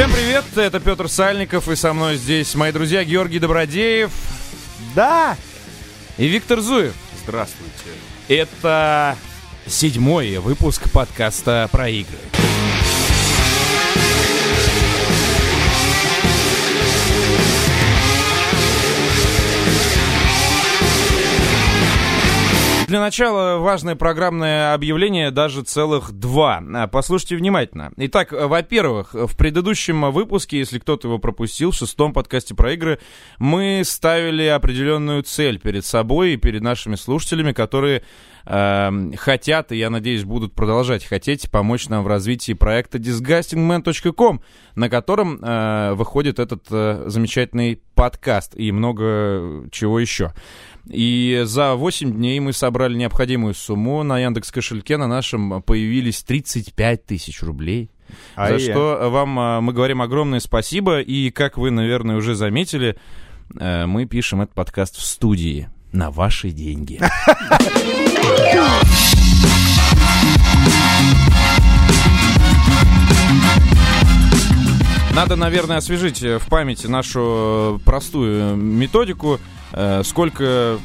Всем привет, это Петр Сальников, и со мной здесь мои друзья Георгий Добродеев Да! и Виктор Зуев. Здравствуйте. Это седьмой выпуск подкаста про игры. Для начала важное программное объявление, даже целых два. А, Послушайте внимательно. Итак, во-первых, в предыдущем выпуске, если кто-то его пропустил, в шестом подкасте про игры, мы ставили определенную цель перед собой и перед нашими слушателями, которые э, хотят, и я надеюсь, будут продолжать хотеть помочь нам в развитии проекта disgustingman.com, на котором э, выходит этот э, замечательный подкаст и много чего еще. И за 8 дней мы собрали необходимую сумму. На Яндекс кошельке на нашем появились 35 тысяч рублей. А за я? что вам а, мы говорим огромное спасибо. И, как вы, наверное, уже заметили, э, мы пишем этот подкаст в студии на ваши деньги. Надо, наверное, освежить э, в памяти нашу простую методику, сколько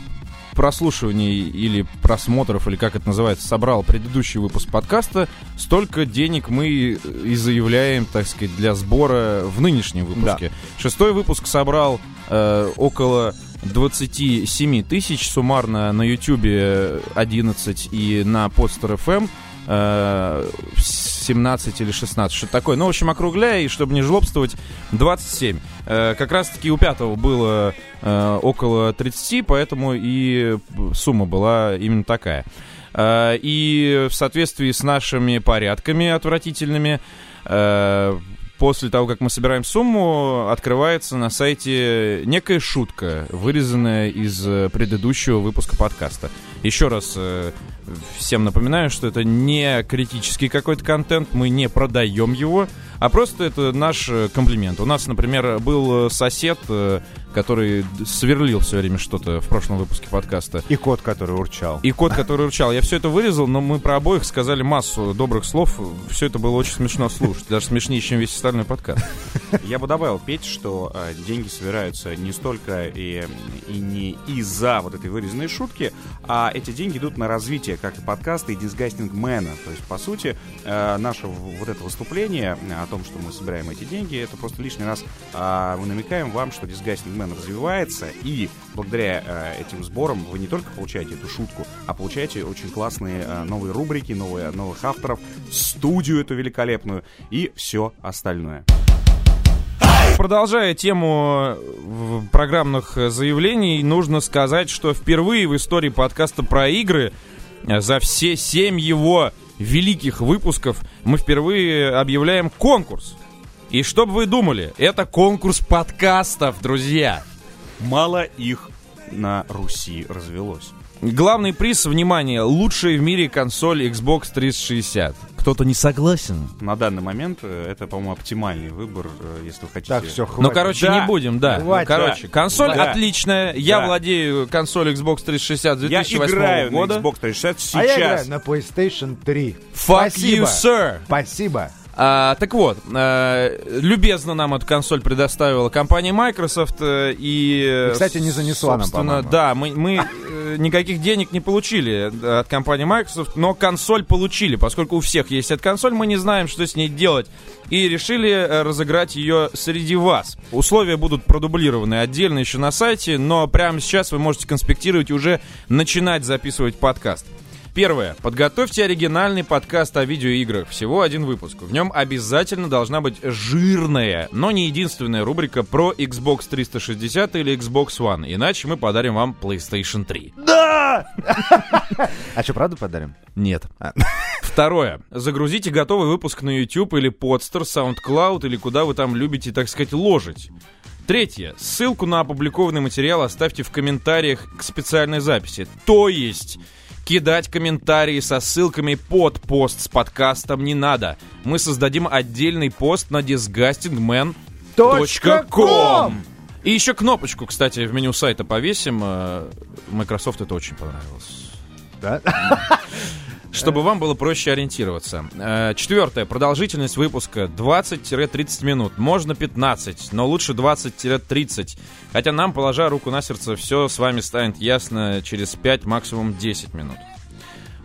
прослушиваний или просмотров, или как это называется, собрал предыдущий выпуск подкаста, столько денег мы и заявляем, так сказать, для сбора в нынешнем выпуске. Шестой выпуск собрал э, около 27 тысяч, суммарно на Ютубе 11 и на Podster FM э, 17 или 16, что-то такое. Ну, в общем, округляя, и чтобы не жлобствовать, 27. Э, как раз-таки у пятого было э, около 30, поэтому и сумма была именно такая. Э, и в соответствии с нашими порядками отвратительными, после того, как мы собираем сумму, открывается на сайте некая шутка, вырезанная из предыдущего выпуска подкаста. Еще раз всем напоминаю, что это не критический какой-то контент, мы не продаем его, а просто это наш э, комплимент. У нас, например, был э, сосед, э, который сверлил все время что-то в прошлом выпуске подкаста. И кот, который урчал. И кот, который урчал. Я все это вырезал, но мы про обоих сказали массу добрых слов. Все это было очень смешно слушать. Даже смешнее, чем весь остальной подкаст. Я бы добавил, Петь, что э, деньги собираются не столько и, и не из-за вот этой вырезанной шутки, а эти деньги идут на развитие как и подкаста, и дисгастингмена. То есть, по сути, э, наше вот это выступление о том, что мы собираем эти деньги, это просто лишний раз э, мы намекаем вам, что дисгастингмен развивается, и благодаря э, этим сборам вы не только получаете эту шутку, а получаете очень классные э, новые рубрики, новые, новых авторов, студию эту великолепную и все остальное. Продолжая тему э, программных заявлений, нужно сказать, что впервые в истории подкаста про игры э, за все семь его великих выпусков мы впервые объявляем конкурс. И что бы вы думали, это конкурс подкастов, друзья. Мало их на Руси развелось. Главный приз, внимание, лучшая в мире консоль Xbox 360. Кто-то не согласен? На данный момент э, это, по-моему, оптимальный выбор, э, если вы хотите. Так, все, хватит. Ну, короче, Да. не будем, да. Ну, Хватит. короче, консоль Да. отличная. Я Да. владею консолью Xbox 360 Я 2008 играю года. на Xbox 360 А я играю сейчас. на PlayStation 3. Fuck Спасибо. you, sir. Спасибо. А, так вот, э, любезно нам эту консоль предоставила компания Microsoft э, и... И, кстати, не занесла нам, по-моему. Да, мы, мы э, никаких денег не получили э, от компании Microsoft, но консоль получили, поскольку у всех есть эта консоль, мы не знаем, что с ней делать, и решили разыграть ее среди вас. Условия будут продублированы отдельно еще на сайте, но прямо сейчас вы можете конспектировать и уже начинать записывать подкаст. Первое. Подготовьте оригинальный подкаст о видеоиграх. Всего один выпуск. В нем обязательно должна быть жирная, но не единственная рубрика про Xbox 360 или Xbox One. Иначе мы подарим вам PlayStation 3. Да! А что, правда подарим? Нет. Второе. Загрузите готовый выпуск на YouTube или Podster, SoundCloud или куда вы там любите, так сказать, ложить. Третье. Ссылку на опубликованный материал оставьте в комментариях к специальной записи. То есть... Кидать комментарии со ссылками под пост с подкастом не надо. Мы создадим отдельный пост на disgustingman.com И еще кнопочку, кстати, в меню сайта повесим. Э, Microsoft это очень понравилось. Да? чтобы вам было проще ориентироваться. Э, Четвертое. Продолжительность выпуска 20-30 минут. Можно 15, но лучше 20-30. Хотя нам, положа руку на сердце, все с вами станет ясно через 5, максимум 10 минут.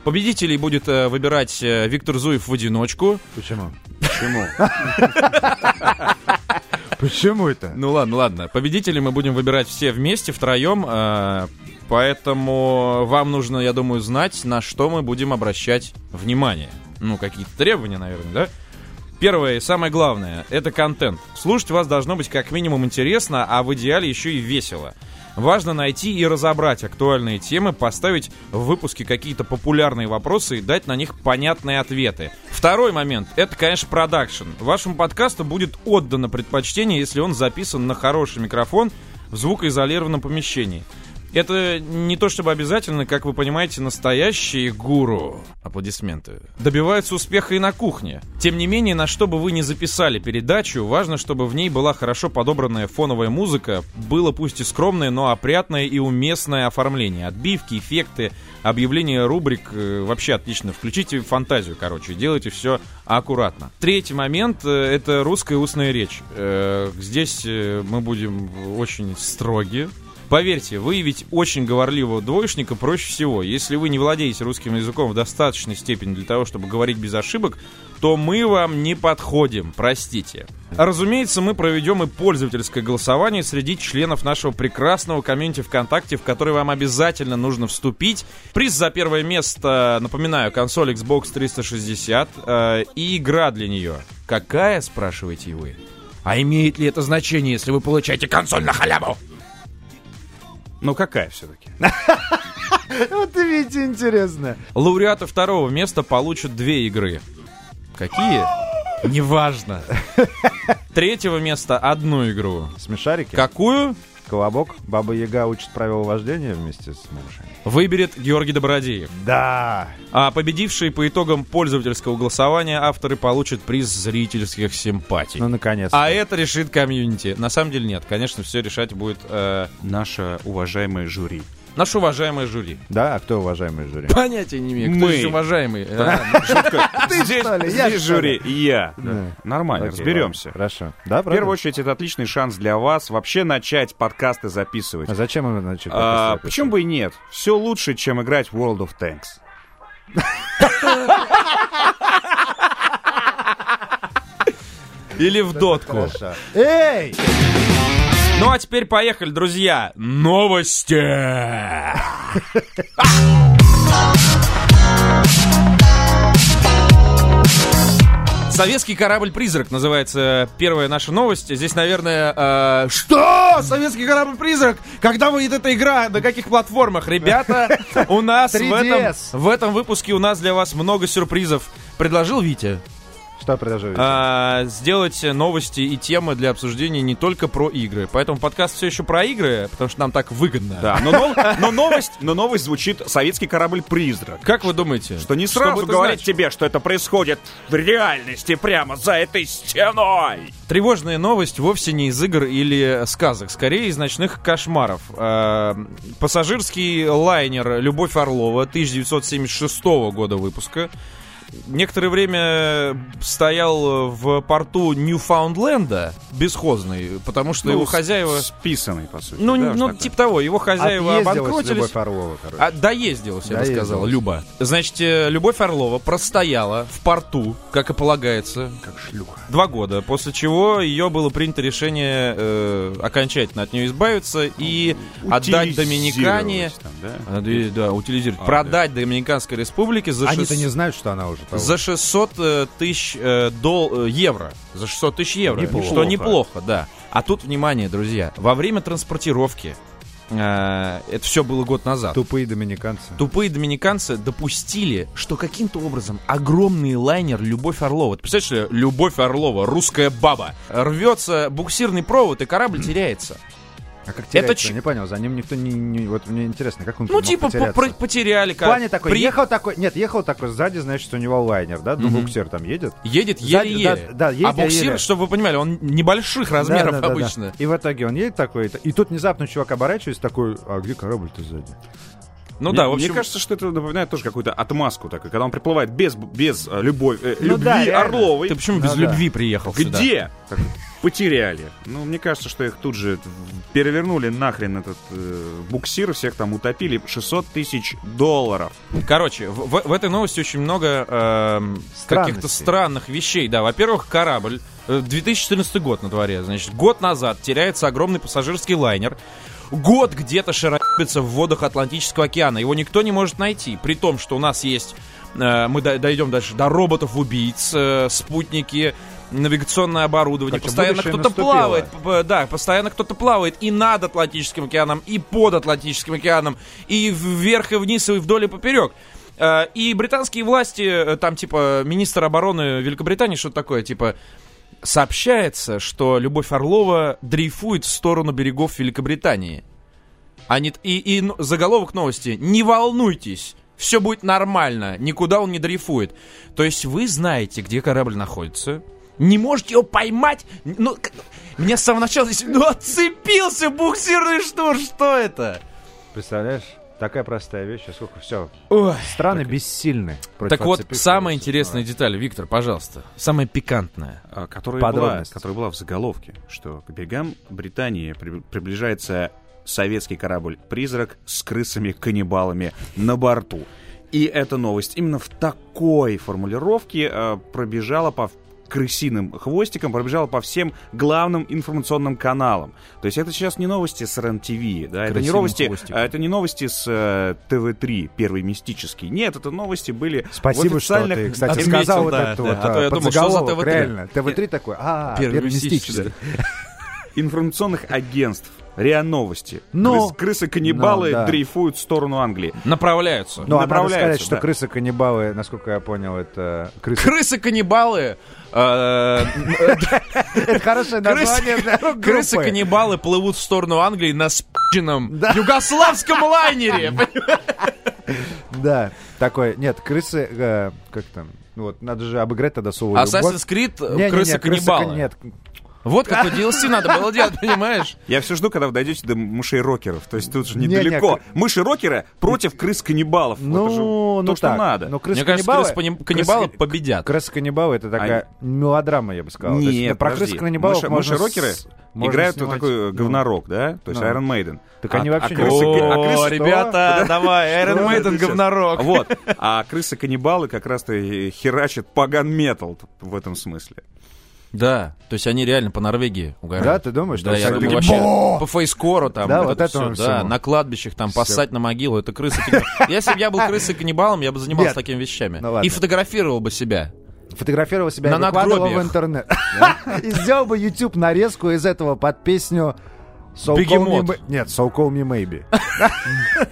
Победителей будет э, выбирать э, Виктор Зуев в одиночку. Почему? Почему? Почему это? Ну ладно, ладно. Победителей мы будем выбирать все вместе, втроем. Поэтому вам нужно, я думаю, знать, на что мы будем обращать внимание. Ну, какие-то требования, наверное, да? Первое и самое главное — это контент. Слушать вас должно быть как минимум интересно, а в идеале еще и весело. Важно найти и разобрать актуальные темы, поставить в выпуске какие-то популярные вопросы и дать на них понятные ответы. Второй момент — это, конечно, продакшн. Вашему подкасту будет отдано предпочтение, если он записан на хороший микрофон в звукоизолированном помещении. Это не то чтобы обязательно, как вы понимаете, настоящие гуру, аплодисменты, добиваются успеха и на кухне. Тем не менее, на что бы вы ни записали передачу, важно, чтобы в ней была хорошо подобранная фоновая музыка, было пусть и скромное, но опрятное и уместное оформление. Отбивки, эффекты, объявление рубрик э, вообще отлично. Включите фантазию, короче, делайте все аккуратно. Третий момент э, это русская устная речь. Э, Здесь э, мы будем очень строги. Поверьте, выявить очень говорливого двоечника проще всего. Если вы не владеете русским языком в достаточной степени для того, чтобы говорить без ошибок, то мы вам не подходим, простите. Разумеется, мы проведем и пользовательское голосование среди членов нашего прекрасного комьюнити ВКонтакте, в который вам обязательно нужно вступить. Приз за первое место, напоминаю, консоль Xbox 360 э, и игра для нее. Какая, спрашиваете вы? А имеет ли это значение, если вы получаете консоль на халяву? Ну какая все-таки? Вот видите, интересно. Лауреаты второго места получат две игры. Какие? Неважно. Третьего места одну игру. Смешарики? Какую? Колобок? Баба Яга учит правила вождения вместе с малышами? Выберет Георгий Добродеев. Да! А победившие по итогам пользовательского голосования авторы получат приз зрительских симпатий. Ну, наконец-то. А это решит комьюнити. На самом деле нет. Конечно, все решать будет э, Наше уважаемое жюри. Наше уважаемое жюри. Да? А кто уважаемый жюри? Понятия не имею, кто Мы. здесь уважаемый. А, Ты здесь, жюри, я. Нормально, разберемся. Хорошо. Да, В первую очередь, это отличный шанс для вас вообще начать подкасты записывать. А зачем мы начали? А, почему бы и нет? Все лучше, чем играть в World of Tanks. Или в дотку. Эй! Ну а теперь поехали, друзья. Новости. Советский корабль-призрак называется первая наша новость. Здесь, наверное, э, что? Советский корабль-призрак? Когда выйдет эта игра? На каких платформах? Ребята, у нас в 3DS. этом, в этом выпуске у нас для вас много сюрпризов. Предложил Витя Что продолжаете? а, сделать новости и темы для обсуждения не только про игры. Поэтому подкаст все еще про игры, потому что нам так выгодно. Да, но, нов- но новость, но новость звучит «Советский корабль-призрак». Как вы думаете? Что не Что сразу говорить значило? тебе, что это происходит в реальности прямо за этой стеной. Тревожная новость вовсе не из игр или сказок, скорее из ночных кошмаров. Э, Пассажирский лайнер «Любовь Орлова» 1976 года выпуска некоторое время стоял в порту Ньюфаундленда бесхозный, потому что его хозяева... Списанный, по сути. Ну, да, ну что типа того, его хозяева Отъездилась обанкротились. Любовь Орлова, короче. А, доездилась, я бы Доездилась. сказал, Люба. Значит, э, Любовь Орлова простояла в порту, как и полагается, Как шлюха. два года, после чего ее было принято решение э, окончательно от нее избавиться и отдать Доминикане... Там, да? А, да, да, утилизировать. А, продать Доминиканской республике за, Они-то шест- не знают, что она уже того. за 600 э, тысяч э, дол- э, евро. За 600 тысяч евро. Неплохо. Что неплохо, да. А тут, внимание, друзья, во время транспортировки, э, это все было год назад, Тупые доминиканцы. Тупые доминиканцы допустили, что каким-то образом огромный лайнер «Любовь Орлова», ты представляешь, «Любовь Орлова», русская баба, рвется буксирный провод, и корабль теряется. А как Это теряется? ч- Я не понял, за ним никто не... не- Вот мне интересно, как он Ну, типа, по- потеряли В плане корабль. такой, ехал такой, нет, ехал такой сзади, значит, у него лайнер, да, ну, Мгм. буксир там едет. Едет еле-еле. да, да, едет а буксир, еле-еле. чтобы вы понимали, он небольших размеров Да, да, да, да. обычно. И в итоге он едет такой, и тут внезапно чувак оборачивается такой, а где корабль-то сзади? Ну мне, да, в общем... Мне кажется, что это напоминает тоже какую-то отмазку такую, когда он приплывает без, без э, любовь, э, Ну любви да, реально. Орловой. Ты почему Ну без да. любви приехал сюда? Где? Так, Потеряли. Ну, мне кажется, что их тут же перевернули нахрен этот э, буксир, всех там утопили. 600 тысяч долларов. Короче, в, в- в этой новости очень много эм, каких-то странных вещей. Да, во-первых, корабль. э, 2014 год на дворе. Значит, год назад теряется огромный пассажирский лайнер. Год где-то шарабится в водах Атлантического океана. Его никто не может найти. При том, что у нас есть... э, мы до- дойдем дальше до роботов-убийц, э, спутники, навигационное оборудование. Короче, постоянно кто-то плавает. Да, постоянно кто-то плавает и над Атлантическим океаном, и под Атлантическим океаном, и вверх, и вниз, и вдоль, и поперек. Э, И британские власти, там, типа, министр обороны Великобритании, что-то такое, типа, сообщается, что Любовь Орлова дрейфует в сторону берегов Великобритании. Они, и, и ну, заголовок новости «Не волнуйтесь, все будет нормально, никуда он не дрейфует». То есть вы знаете, где корабль находится, не можете его поймать. Ну, меня с самого начала здесь, ну, отцепился буксирный штур, что это? Представляешь? Такая простая вещь, а сколько все. Ой. Страны бессильны. против Так вот, самая интересная деталь, Виктор, пожалуйста, самая пикантная. а, которая, была, которая была в заголовке, что к берегам Британии при- приближается советский корабль-призрак с крысами-каннибалами на борту. И эта новость именно в такой формулировке э, пробежала по крысиным хвостиком, пробежала по всем главным информационным каналам. То есть это сейчас не новости с РЕН-ТВ, да, это не новости, хвостиком. а это не новости с э, ТВ-3, первый мистический. Нет, это новости были в Спасибо, что официальных ты, кстати, Отметил, сказал вот да, это да. вот А то я а, думал, что за подзаголовок, ТВ-3? реально. ТВ-3 такой, а, Первый первомистический. информационных агентств. РИА Новости. Но- Крыс- крысы-каннибалы да. дрейфуют в сторону Англии. Направляются. Ну, а надо направляются, сказать, что да. крысы-каннибалы, насколько я понял, это крысы... Крысы-каннибалы. э, Это хорошее название для. Крысы-каннибалы плывут в сторону Англии на спи***ном югославском лайнере. Да, такой, нет, крысы, э, как там, ну вот, надо же обыграть тогда слово. Assassin's Creed э, крысы-каннибалы. крысы- Нет, Вот какой DLC надо было делать, понимаешь? Я все жду, когда вы дойдете до мышей-рокеров. То есть тут же Не, не, недалеко. кр- Мыши-рокеры против крыс-каннибалов. Вот это же ну, то, ну что надо. Но Мне кажется, крысы-каннибалы... крысы-каннибалы крысы- победят. Крысы-каннибалы это такая мелодрама, я бы сказал. Нет, про подожди. крыс-каннибалов Мыши- можно играют снимать, такой ну, говнорок, да? То есть. Iron Maiden. Так они вообще не крысы- рокеры. а О, крысы- ребята, давай, Iron Maiden говнорок. Вот. А крысы-каннибалы как раз-то херачат паган-метал в этом смысле. Да, то есть они реально по Норвегии угорают. Да, ты думаешь? Да, что я думаю, вообще «Бо!» по фейскору там. Да, вот вот это этому всё, Да, всему. на кладбищах там Всё. поссать на могилу, это крысы Если бы я был крысой-каннибалом, я бы занимался такими вещами. Ну. И фотографировал бы себя. Фотографировал себя На и в интернет. И сделал бы YouTube нарезку из этого под песню So Call Me Нет, So Call Me Maybe.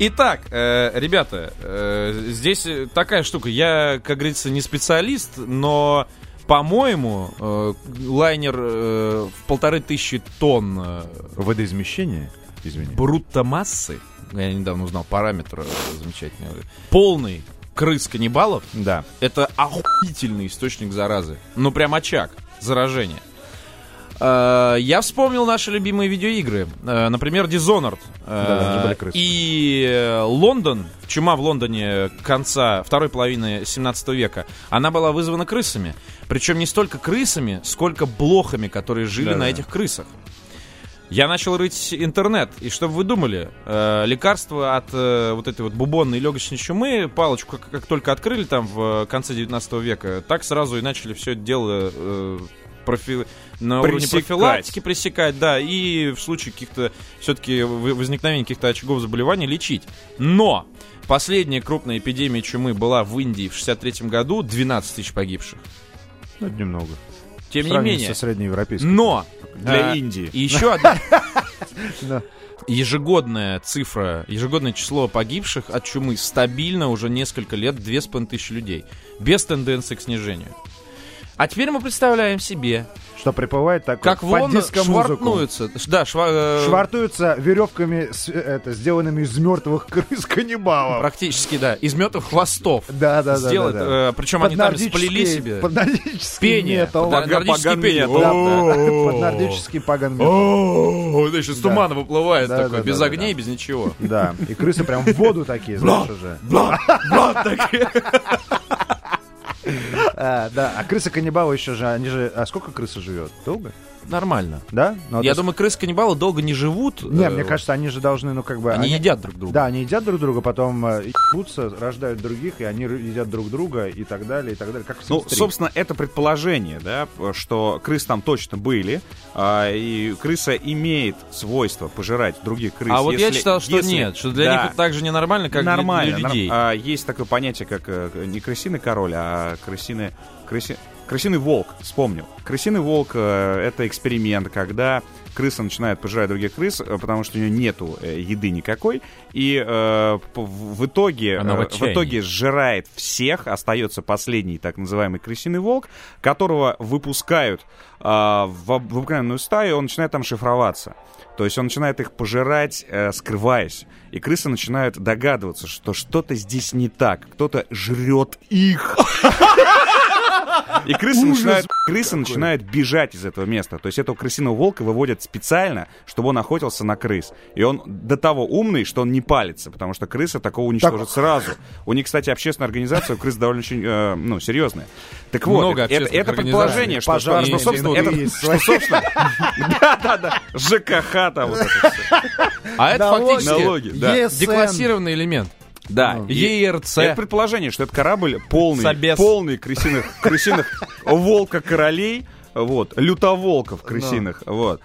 Итак, э, ребята, э, здесь такая штука. Я, как говорится, не специалист, но, по-моему, э, лайнер э, в полторы тысячи тонн э, Водоизмещение? Извини. брутто массы, я недавно узнал параметр э, замечательный, полный крыс каннибалов, Да. это охуительный источник заразы. Ну, прям очаг заражения. Э, Я вспомнил наши любимые видеоигры. Э, Например, Dishonored. Э, Да. И Лондон, чума в Лондоне конца второй половины 17 века, она была вызвана крысами. Причем не столько крысами, сколько блохами, которые жили Да-да. на этих крысах. Я начал рыть интернет, и что вы думали? Э, лекарство от э, вот этой вот бубонной легочной чумы, палочку как, как только открыли там в конце 19 века, так сразу и начали все это дело э, профи- на уровне Пресекать. профилактики пресекать, да, и в случае каких-то все-таки возникновения каких-то очагов заболеваний лечить. Но последняя крупная эпидемия чумы была в Индии в 63 году, 12 тысяч погибших. Ну, немного. Тем не менее, со среднеевропейской. но Для а, Индии. И еще одна ежегодная цифра, ежегодное число погибших от чумы стабильно уже несколько лет, две с половиной тысячи людей, без тенденции к снижению. А теперь мы представляем себе, Что приплывает такой как под диско-музыку. швартнуются. Да, шва- э, Швартуются веревками, с- это, сделанными из мертвых крыс каннибалов. Практически, да. Из мертвых хвостов. Да, да, да. Сделать, да, да. э, причем они там сплели себе. Под нордический Пение. метал. Да, нордический паган пение. метал. Да, да. О-о-о. Под нордический паган метал. Это еще Да. тумана выплывает Да, такой, да, без да, огней, да. без ничего. Да, и крысы прям в воду такие, знаешь уже. А, Да, а крысы-каннибалы еще же, они же... А сколько крыса живет? Долго? Нормально. Да? Ну, Я думаю, крысы-каннибалы долго не живут. Не, э, мне кажется, они же должны, ну, как бы... Они едят друг друга. Да, они едят друг друга, потом э, ебутся, рождают других, и они едят друг друга, и так далее, и так далее. Как в Ну, Sims 3. собственно, это предположение, да, что крыс там точно были, а, и крыса имеет свойство пожирать других крыс. А вот я если- читал, что если- нет, что для Да. них это так же ненормально, как для- Нормально. для норм- людей. а, есть такое понятие, как э, не крысиный король, а крысиный... крыси- Крысиный волк, вспомнил. Крысиный волк э, это эксперимент, когда крыса начинает пожирать других крыс, э, потому что у нее нету э, еды никакой, и э, в итоге Она в э, в итоге сжирает всех, остается последний так называемый крысиный волк, которого выпускают а, в, в обыкновенную стаю, он начинает там шифроваться. То есть он начинает их пожирать, э, скрываясь. И крысы начинают догадываться, что что-то здесь не так. Кто-то жрет их. И крысы начинают, крысы начинают бежать из этого места. То есть этого крысиного волка выводят специально, чтобы он охотился на крыс. И он до того умный, что он не палится, потому что крыса такого уничтожит сразу. У них, кстати, общественная организация у крыс довольно очень, э, ну, серьезная. Так вот, Много это, это предположение, что, что, собственно, это, что, собственно, да-да-да, ЖКХ там вот это всё. А это фактически деклассированный элемент. Да, и- ЕРЦ. Это предположение, что это корабль полный, Собес. полный крысиных, крысиных волка-королей, вот, лютоволков крысиных, вот.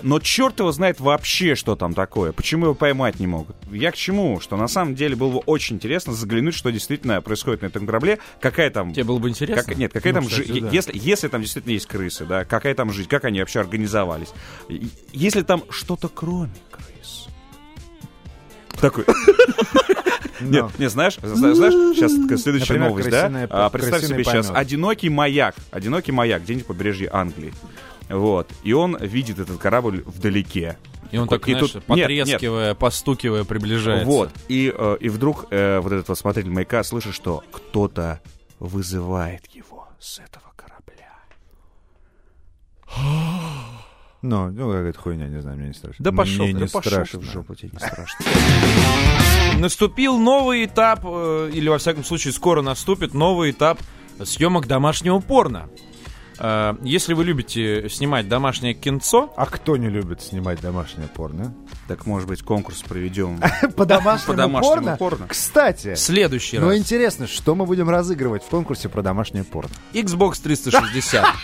Но черт его знает вообще, что там такое. Почему его поймать не могут? Я к чему? Что на самом деле было бы очень интересно заглянуть, что действительно происходит на этом корабле. Какая там... Тебе было бы интересно? как- нет, какая Ну, там жизнь. да. Если, если там действительно есть крысы, да, какая там жизнь, как они вообще организовались. Если там что-то кроме крыс. Такой. Нет, Ну. не знаешь, зна- знаешь, сейчас такая следующая Например, новость, да? А, представь себе сейчас одинокий маяк, одинокий маяк где-нибудь по побережье Англии. Вот. И он видит этот корабль вдалеке. И он так, и знаешь, тут- нет, нет. потрескивая, постукивая, приближается. Вот. И, э, и вдруг э, вот этот вот смотритель маяка слышит, что кто-то вызывает его с этого корабля. Ну, ну какая-то хуйня, не знаю, мне не страшно. Да пошел Мне ты, не да пошел страшно. в жопу, тебе не страшно. Наступил новый этап, э, или во всяком случае скоро наступит новый этап съемок домашнего порно. Э, Если вы любите снимать домашнее кинцо, А кто не любит снимать домашнее порно? Так, может быть, конкурс проведем. По домашнему, По домашнему порно? порно. Кстати, в следующий ну раз интересно, что мы будем разыгрывать в конкурсе про домашнее порно? Xbox 360.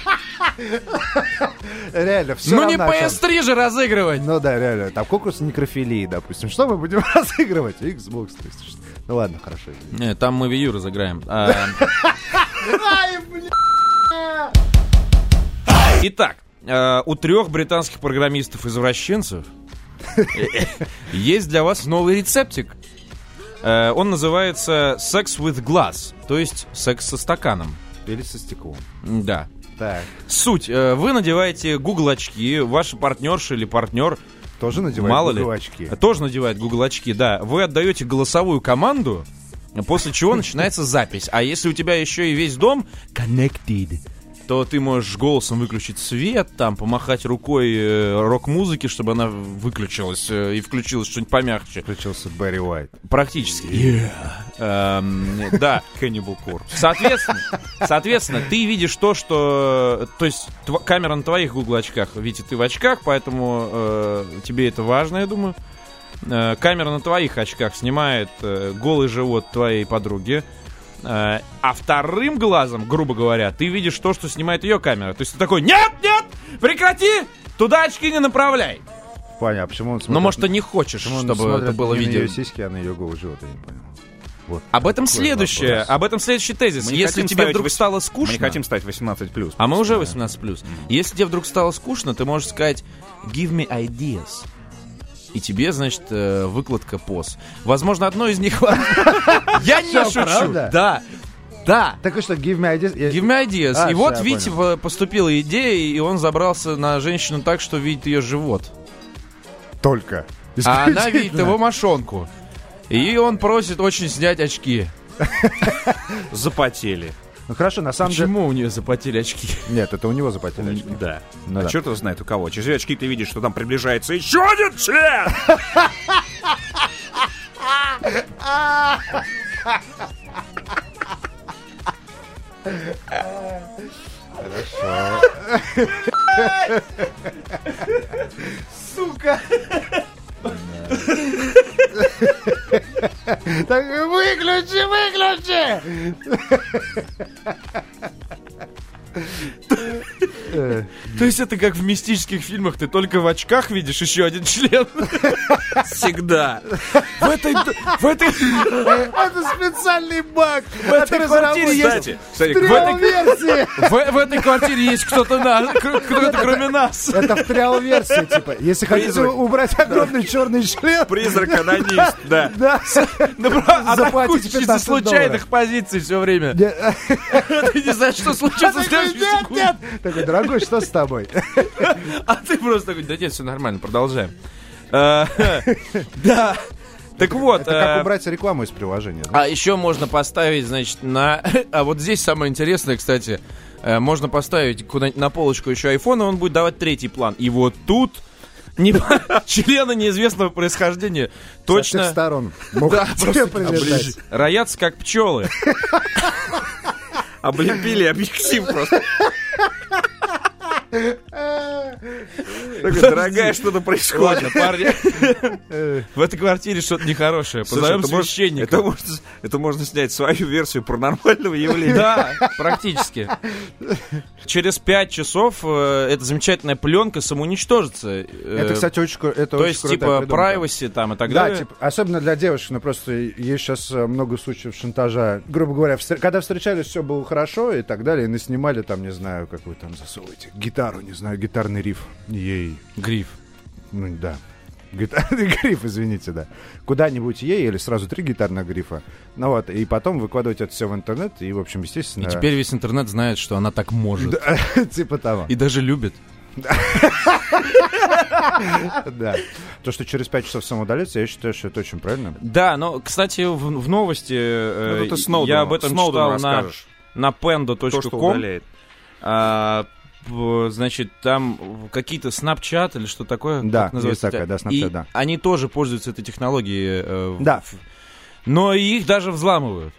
Реально, все Ну не PS3 же разыгрывать! Ну да, реально. Там конкурс некрофилии, допустим. Что мы будем разыгрывать? Xbox 360. Ну ладно, хорошо. Не, там мы Wii U разыграем. А, Итак, э, у трех британских программистов-извращенцев есть для вас новый рецептик. Э, Он называется Sex with Glass, то есть секс со стаканом. Или со стеклом. Да. Так. Суть. э, Вы надеваете Google очки, ваша партнерша или партнер Тоже надевает Мало ли. Google очки. тоже надевает Google очки, да. Вы отдаете голосовую команду, после чего начинается запись. А если у тебя еще и весь дом connected, то ты можешь голосом выключить свет, там, помахать рукой э, рок-музыки, чтобы она выключилась э, и включилась что-нибудь помягче. Включился Барри Уайт. Практически. Эм, да. Cannibal Corpse. Соответственно, соответственно, ты видишь то, что... То есть тв- камера на твоих Google очках, видит ты в очках, поэтому э, тебе это важно, я думаю. Э, камера на твоих очках снимает э, голый живот твоей подруги. Э, а вторым глазом, грубо говоря, ты видишь то, что снимает ее камера. То есть ты такой, нет, нет, прекрати, туда очки не направляй. Понятно, а почему он смотрит... Но может ты не хочешь, чтобы это было не на видео. ее сиськи, а на ее голый живот, я не понял. Вот. Об этом следующее, вопрос. об этом следующий тезис. Мы Если хотим тебе вдруг вось- стало Мы скучно... не хотим стать 18+. А мы уже 18+. Если тебе вдруг стало скучно, ты можешь сказать «Give me ideas». И тебе, значит, э, выкладка поз. Возможно, одно из них... Я не шучу. Да. Да! Так и что, give me ideas? Give me ideas. А, и вот Вите понял. поступила идея, и он забрался на женщину так, что видит ее живот. Только. А она видит его мошонку. И он просит очень снять очки. Запотели. Ну хорошо, на самом деле... Почему у нее запотели очки? Нет, это у него запотели очки. Да. Ну а да. черт его знает у кого. Через очки ты видишь, что там приближается еще один член! Сука! Так выключи, выключи! То есть это как в мистических фильмах, ты только в очках видишь еще один член. Всегда. В этой... В этой... Это специальный баг! В этой квартире есть- Кстати, в этой- В, квартире есть кто-то кроме нас. Это в триал-версии, типа. Если хотите убрать огромный черный член, призрак-анонист, да. да. Ну, правда, Заплатите атакующий 15 со случайных позиций все время. Не- Ты не знаешь, что случится в Нет, секунду. нет! Такой, дорогой, что с тобой? А ты просто такой, да нет, все нормально, продолжаем. Э, Да. Так вот, Это как э, убрать рекламу из приложения. а еще можно поставить, значит, на... А вот здесь самое интересное, кстати, э, можно поставить куда-нибудь на полочку еще iPhone, и он будет давать третий план. И вот тут не... члены неизвестного происхождения Со всех точно сторон могут Да, прилетать. роятся как пчелы. Облепили объектив просто. Дорогая, что-то происходит. Парни, в этой квартире что-то нехорошее. Позовем священника. Это можно, снять свою версию паранормального явления. Да, практически. Через пять часов э, эта замечательная пленка самоуничтожится. Э, Это, кстати, очень, это То есть, типа, privacy там и так Да, далее. типа, особенно для девушек, ну просто есть сейчас много случаев шантажа. Грубо говоря, когда встречались, все было хорошо и так далее, и наснимали там, не знаю, как вы там засовываете, гитару, не знаю, гитарный риф. Ей, Гриф. ну да. Гитарный гриф, извините, да. Куда-нибудь ей или сразу три гитарных грифа. Ну вот, и потом выкладывать это все в интернет, и, в общем, естественно... И теперь весь интернет знает, что она так может. Да, типа того. И даже любит. Да. То, что через 5 часов самоудалится, я считаю, что это очень правильно. Да, но, кстати, в, в новости э, Сноудену- я об этом читал на, на pendo.com. значит, там какие-то Snapchat или что такое? Да, есть такая, да, И Snapchat, да. они тоже пользуются этой технологией. э, Да. Но их даже взламывают.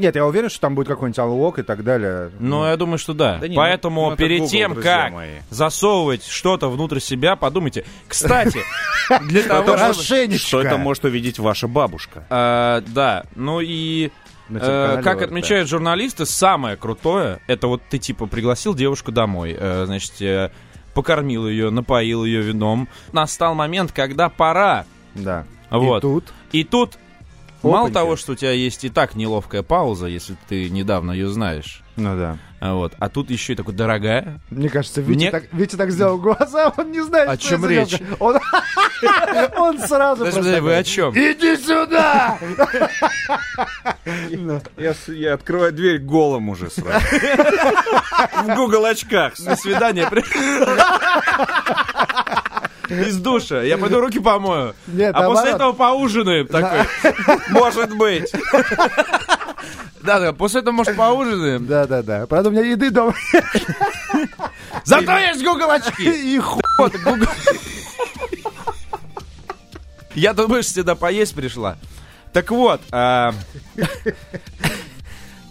Нет, я уверен, что там будет какой-нибудь аллок и так далее. Но я думаю, что да. Да не, Поэтому ну, перед Google, тем, как мои. засовывать что-то внутрь себя, подумайте. Кстати, для того, чтобы... Что это может увидеть ваша бабушка? А, Да, ну и... Э, как вот, отмечают журналисты, самое крутое, это вот ты типа пригласил девушку домой, э, значит, э, покормил ее, напоил ее вином. Настал момент, когда пора. Да. Вот. И тут И тут мало того, что у тебя есть и так неловкая пауза, если ты недавно ее знаешь, Ну да. а вот, а тут еще и такой дорогая. Мне кажется, Витя, Мне- так, Витя так сделал глаза, он не знает, О что чем это речь? Он, он сразу Подожди, просто вы о чем? Иди сюда! Я открываю дверь голым уже сразу. В Google очках. До свидания. Из душа. Я пойду руки помою. Нет, а после наоборот. этого поужинаем. Такой. Может быть. Да, да, после этого, может, поужинаем. Да-да-да. Правда, у меня еды дома. Зато есть Google очки. И хуй. Я тут больше сюда поесть пришла. Так вот, а,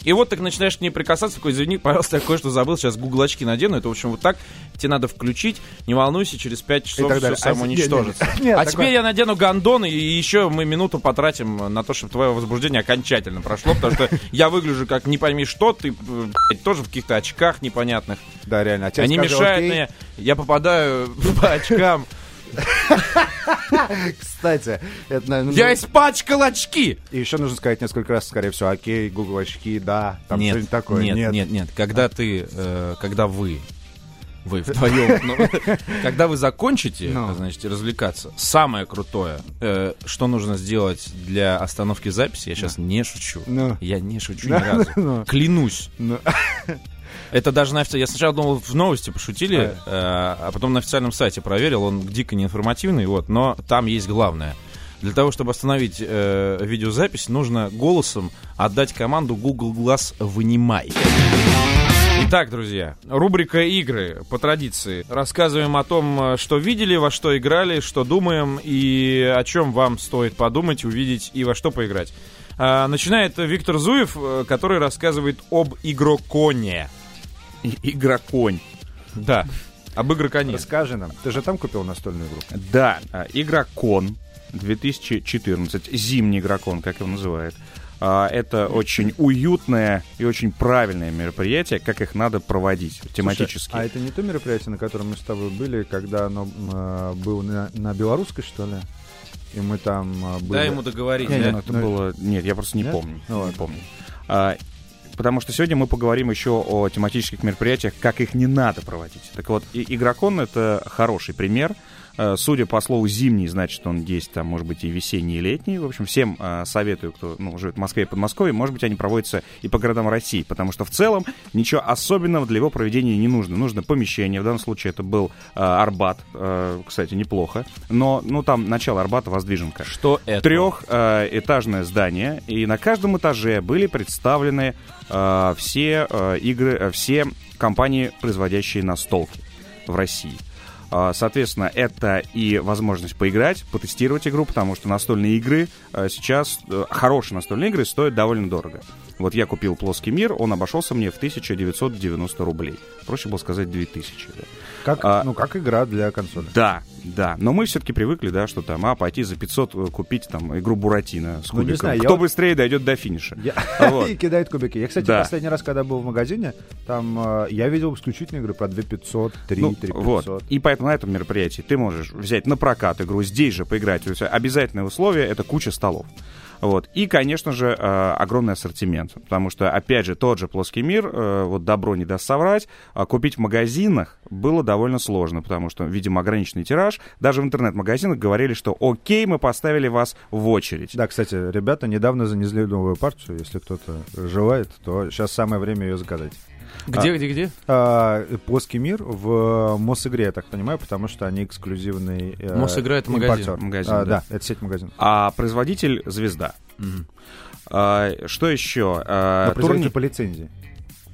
и вот так начинаешь к ней прикасаться, такой, извини, пожалуйста, я кое-что забыл, сейчас Google очки надену, это, в общем, вот так, тебе надо включить, не волнуйся, через 5 часов все. А, самоуничтожится. не. Нет, а такое- теперь я надену гондон, и еще мы минуту потратим на то, чтобы твое возбуждение окончательно прошло, потому что я выгляжу как не пойми что, ты, э, тоже в каких-то очках непонятных. Да, реально. А Они мешают мне, я попадаю по очкам. Кстати, это, наверное, Я ну, испачкал очки! И еще нужно сказать несколько раз, скорее всего, окей, Google очки, да, там нет, что-нибудь такое. нет, нет, нет, Когда ты, э, когда вы вы вдвоем. Но Когда вы закончите, Ну. значит, развлекаться, самое крутое, э, что нужно сделать для остановки записи, я сейчас не шучу. Ну. Я не шучу ни разу. ну. Клянусь. Это даже на официальном... Я сначала думал, в новости пошутили, э, а потом на официальном сайте проверил, он дико неинформативный, вот, но там есть главное. Для того, чтобы остановить э, видеозапись, нужно голосом отдать команду Google Glass «Вынимай». Итак, друзья, рубрика «Игры» по традиции. Рассказываем о том, э, что видели, во что играли, что думаем и о чем вам стоит подумать, увидеть и во что поиграть. А, Начинает Виктор Зуев, э, который рассказывает об игроконе. Игроконь. Да, об игроконе. расскажи нам. Ты же там купил настольную игру? Да, а, Игрокон 2014, зимний игрокон, как его называют. А, Это очень уютное и очень правильное мероприятие, как их надо проводить тематически. Слушай, а это не то мероприятие, на котором мы с тобой были, когда оно э, было на, на белорусской, что ли? И мы там э, были... Дай ему договорить. Не, да? не, Ну, это ну, было... Нет, я просто не Нет? помню. Ну не ладно. помню. А, Потому что сегодня мы поговорим еще о тематических мероприятиях, как их не надо проводить. Так вот, и- игрокон — это хороший пример. Э, Судя по слову «зимний», значит, он есть там, может быть, и весенний, и летний. В общем, всем э, советую, кто ну, живет в Москве и Подмосковье, может быть, они проводятся и по городам России, потому что в целом ничего особенного для его проведения не нужно. Нужно помещение, в данном случае это был э, Арбат, кстати, неплохо, но ну, там начало Арбата, Воздвиженка Что это? трехэтажное здание, и на каждом этаже были представлены все игры, все компании, производящие настолки в России. А, Соответственно, это и возможность поиграть, потестировать игру, потому что настольные игры э, сейчас, э, хорошие настольные игры стоят довольно дорого. Вот я купил плоский мир, он обошелся мне в 1990 рублей. Проще было сказать 2000. да. Как, а- ну, как игра для консоли. Да, да. Но мы все-таки привыкли, да, что там, а, пойти за 500 э, купить там игру Буратино с Ну, кубиком. знаю, я Кто вот- быстрее дойдет до финиша. Я- Вот. И кидает кубики. Я, кстати, Да. последний раз, когда был в магазине, там э, я видел исключительно игры про 2500, 3, Ну, 3500. вот. И поэтому на этом мероприятии ты можешь взять на прокат игру, здесь же поиграть. Обязательное условие — это куча столов. Вот. И, конечно же, э, огромный ассортимент. Потому что, опять же, тот же плоский мир, э, вот добро не даст соврать, а купить в магазинах было довольно сложно, потому что, видимо, ограниченный тираж. Даже в интернет-магазинах говорили, что окей, мы поставили вас в очередь. Да, кстати, ребята недавно занесли новую партию. Если кто-то желает, то сейчас самое время ее заказать. Где, где, где? А, плоский мир в Мосигре, я так понимаю, потому что они эксклюзивный э, Мосигра — это магазин. импортер. Магазин, А, да. да, это сеть магазинов. А производитель «Звезда». Мгм. А, что еще? А, турни- по лицензии.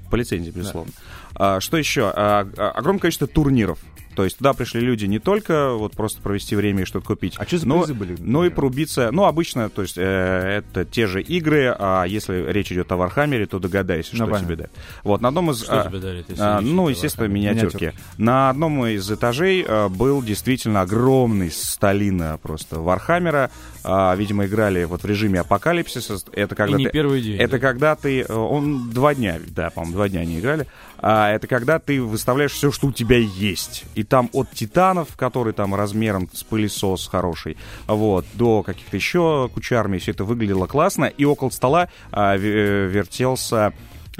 По лицензии, безусловно. А, что еще? А, а, огромное количество турниров. То есть туда пришли люди не только вот просто провести время и что-то купить, А что за но, призы были? но и например? порубиться. Ну, обычно, то есть э, это те же игры, а если речь идет о Warhammer е, то догадайся, Ну, что понятно. тебе дать. Вот, на одном из... Что а, тебе дарит, если а, ну, естественно, миниатюрки. Миниатюрки. На одном из этажей а, был действительно огромный столина просто Warhammer а. А, видимо, играли вот в режиме апокалипсиса. Это И когда не ты- первый день. это когда ты... э, Он два дня, да, по-моему, два дня они играли. А, это когда ты выставляешь все, что у тебя есть. И там от титанов, которые там размером с пылесос хороший, вот, до каких-то еще куча армий, все это выглядело классно. И около стола а, ве- вертелся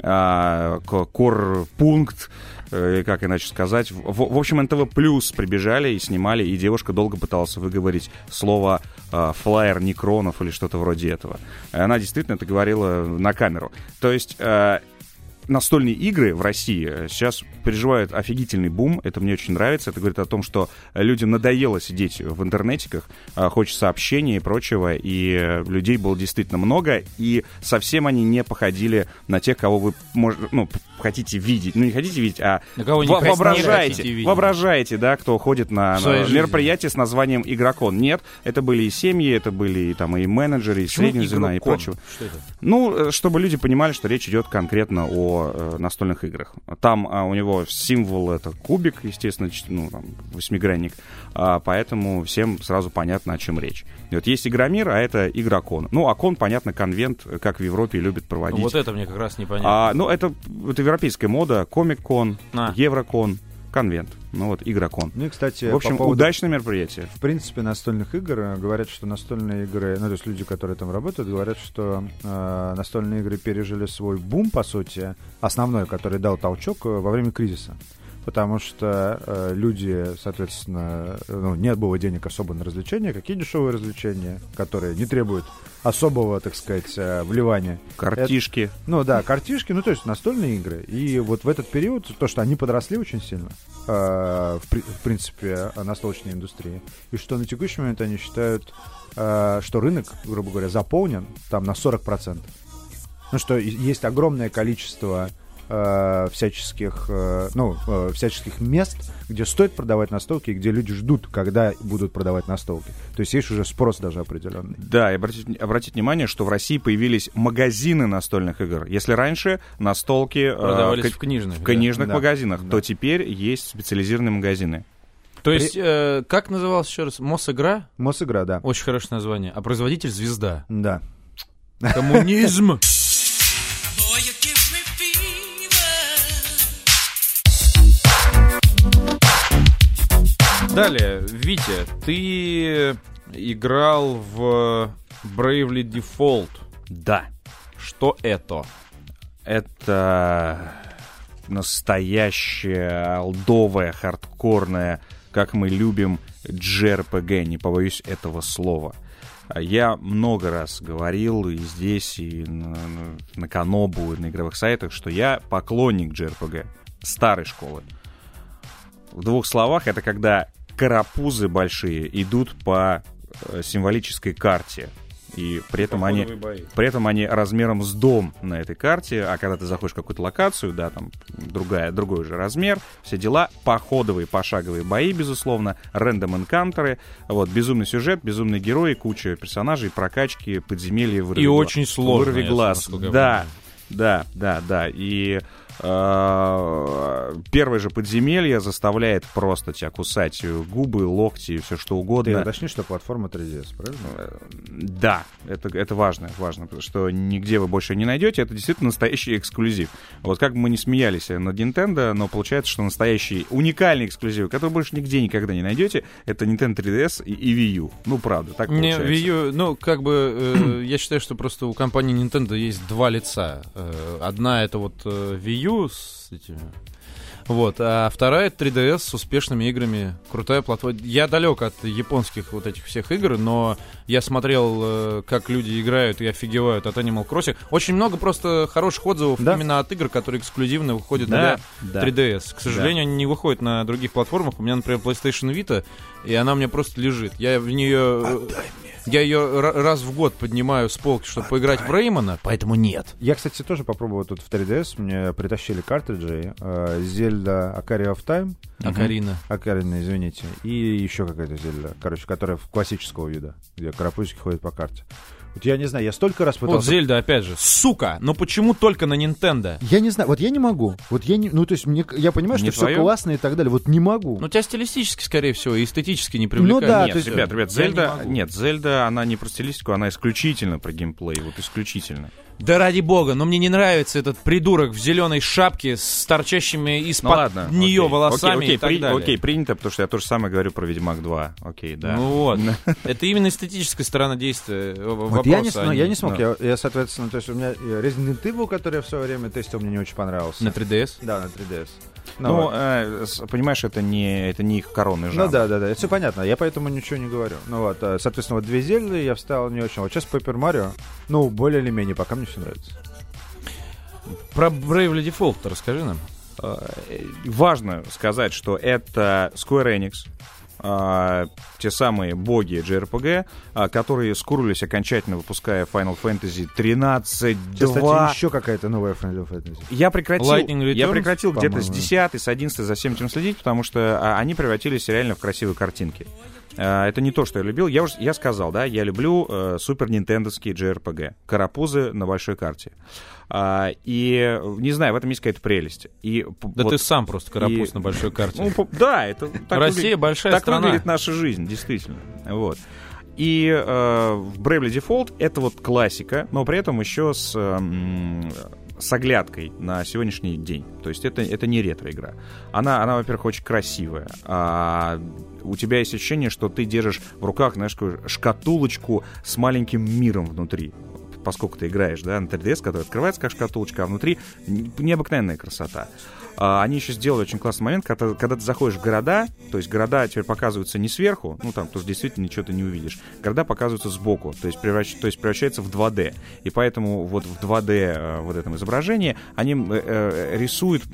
а, корпункт, э, как иначе сказать. В, в общем, НТВ Плюс прибежали и снимали, и девушка долго пыталась выговорить слово а, флайер Некронов или что-то вроде этого. И Она действительно это говорила на камеру. То есть... э, настольные игры в России э, сейчас переживают офигительный бум. Это мне очень нравится. Это говорит о том, что людям надоело сидеть в интернетиках, а, хочется общения и прочего. И людей было действительно много. И совсем они не походили на тех, кого вы мож- ну, хотите видеть. Ну, не хотите видеть, а На кого не не воображаете, хотите видеть. воображаете, да, кто ходит на, на мероприятие с названием «Игрокон». Нет, это были и семьи, это были и, там, и менеджеры, и среднего звена, и прочего. Что это? Ну, э, чтобы люди понимали, что речь идет конкретно о э, настольных играх. Там а, у него символ это кубик, естественно, ну, там, восьмигранник, а, поэтому всем сразу понятно, о чем речь. И вот есть Игромир, а это Игрокон. Ну, а кон, понятно, конвент, э, как в Европе любят Ну, проводить. вот это мне как раз непонятно. А, ну, это, это европейская мода, комик-кон, А. Еврокон, конвент. Ну, вот Игрокон. Ну и, кстати, В общем, по поводу, удачное мероприятие. в принципе, настольных игр э, говорят, что настольные игры, ну, то есть люди, которые там работают, говорят, что э, настольные игры пережили свой бум, по сути, основной, который дал толчок э, во время кризиса. Потому что э, люди, соответственно, ну, не было денег особо на развлечения. Какие дешевые развлечения, которые не требуют особого, так сказать, э, вливания? Картишки. Это, ну да, картишки, ну то есть настольные игры. И вот в этот период, то, что они подросли очень сильно, э, в, в принципе, настолочной индустрии, и что на текущий момент они считают, э, что рынок, грубо говоря, заполнен там на 40%. Ну что есть огромное количество э, всяческих, э, ну, э, всяческих мест, где стоит продавать настолки, и где люди ждут, когда будут продавать настолки. То есть есть уже спрос даже определенный. Да, и обратить, обратить внимание, что в России появились магазины настольных игр. Если раньше настолки э, продавались э, в книжных, в книжных да. магазинах, да. то теперь есть специализированные магазины. То есть, При... э, как называлась еще раз? Мосигра? Мосигра, да. Очень хорошее название. А производитель звезда. Да. Коммунизм. Далее, Витя, ты играл в Bravely Default. Да. Что это? Это настоящая алдовая, хардкорная, как мы любим, JRPG, не побоюсь этого слова. Я много раз говорил и здесь, и на, на Канобу, и на игровых сайтах, что я поклонник JRPG старой школы. В двух словах, это когда карапузы большие идут по э, символической карте. И при этом, они, при этом они размером с дом на этой карте, а когда ты заходишь в какую-то локацию, да, там другая, другой же размер, все дела, походовые, пошаговые бои, безусловно, рандом энкантеры, вот, безумный сюжет, безумные герои, куча персонажей, прокачки, подземелья, вырви И очень сложно. Вырви глаз. Да, да, да, да. И первое же подземелье заставляет просто тебя кусать губы, локти, все что угодно. Ты уточни, что платформа 3DS, правильно? Э, да, это, это важно, важно, потому что нигде вы больше не найдете. Это действительно настоящий эксклюзив. Вот как бы мы не смеялись над Nintendo, но получается, что настоящий уникальный эксклюзив, который больше нигде никогда не найдете, это Nintendo 3DS и, и Wii U. Ну, правда, так не, получается. Wii U, ну, как бы, э, я считаю, что просто у компании Nintendo есть два лица. Э, одна это вот э, Wii U, Wii с этими. Вот, а вторая 3DS с успешными играми. Крутая платформа. Я далек от японских вот этих всех игр, но я смотрел, э, как люди играют и офигевают от Animal Crossing. Очень много просто хороших отзывов да? именно от игр, которые эксклюзивно выходят да, для да. 3DS. К сожалению, да. они не выходят на других платформах. У меня, например, PlayStation Vita, и она мне просто лежит. Я в нее... Отдай мне я ее раз в год поднимаю с полки, чтобы поиграть в Реймона, поэтому нет. Я, кстати, тоже попробовал тут в 3DS. Мне притащили картриджи. Э, Зельда Акария of Time. Акарина. Акарина, извините. И еще какая-то Зельда, короче, которая в классического вида, где карапузики ходят по карте. Вот я не знаю, я столько раз пытался... Вот Зельда, опять же, сука, но почему только на Nintendo? Я не знаю, вот я не могу. Вот я не... Ну, то есть, мне, я понимаю, не что твое? все классно и так далее, вот не могу. Ну, тебя стилистически, скорее всего, и эстетически не привлекает. Ну, да, нет, то есть... ребят, ребят, Зельда... Не нет, Зельда, она не про стилистику, она исключительно про геймплей, вот исключительно. Да ради бога, но мне не нравится этот придурок в зеленой шапке с торчащими из-под ну, ладно, нее окей, волосами окей, окей, и так при, далее. Окей, принято, потому что я то же самое говорю про Ведьмак 2. Окей, да. Ну вот. Это именно эстетическая сторона действия. Вот я не, ну, я не смог. Я, я, соответственно, то есть у меня Resident Evil, который я в свое время тестил, мне не очень понравился. На 3DS? Да, на 3DS. Ну, ну э, понимаешь, это не, это не их коронный жанр. Ну да, да, да, это все понятно, я поэтому ничего не говорю. Ну вот, э, соответственно, вот две Зельды я встал не очень. Вот сейчас Paper Mario, ну, более или менее, пока мне все нравится. Про Bravely Default расскажи нам. Э, важно сказать, что это Square Enix, а, те самые боги JRPG, а, которые скурились окончательно, выпуская Final Fantasy 13 2. Кстати, еще какая-то новая Final Fantasy. Я прекратил, Returns, я прекратил где-то с 10 с 11 за всем этим следить, потому что а, они превратились реально в красивые картинки. А, это не то, что я любил. Я уже я сказал, да, я люблю э, супер нинтендовские JRPG. Карапузы на большой карте. А, и, не знаю, в этом есть какая-то прелесть. И, да вот, ты сам просто карапуз и... на большой карте. Ну, да, это так Россия выглядит, большая так страна. выглядит наша жизнь, действительно. Вот. И э, в Bravely Default это вот классика, но при этом еще с, э, с оглядкой на сегодняшний день. То есть это, это не ретро-игра. Она, она, во-первых, очень красивая. А у тебя есть ощущение, что ты держишь в руках, знаешь, шкатулочку с маленьким миром внутри поскольку ты играешь, да, на 3DS, который открывается как шкатулочка, а внутри необыкновенная красота. А, они еще сделали очень классный момент, когда, когда ты заходишь в города, то есть города теперь показываются не сверху, ну там тоже действительно ничего ты не увидишь, города показываются сбоку, то есть, превращ, то есть превращается в 2D. И поэтому вот в 2D э, вот этом изображении они э, э, рисуют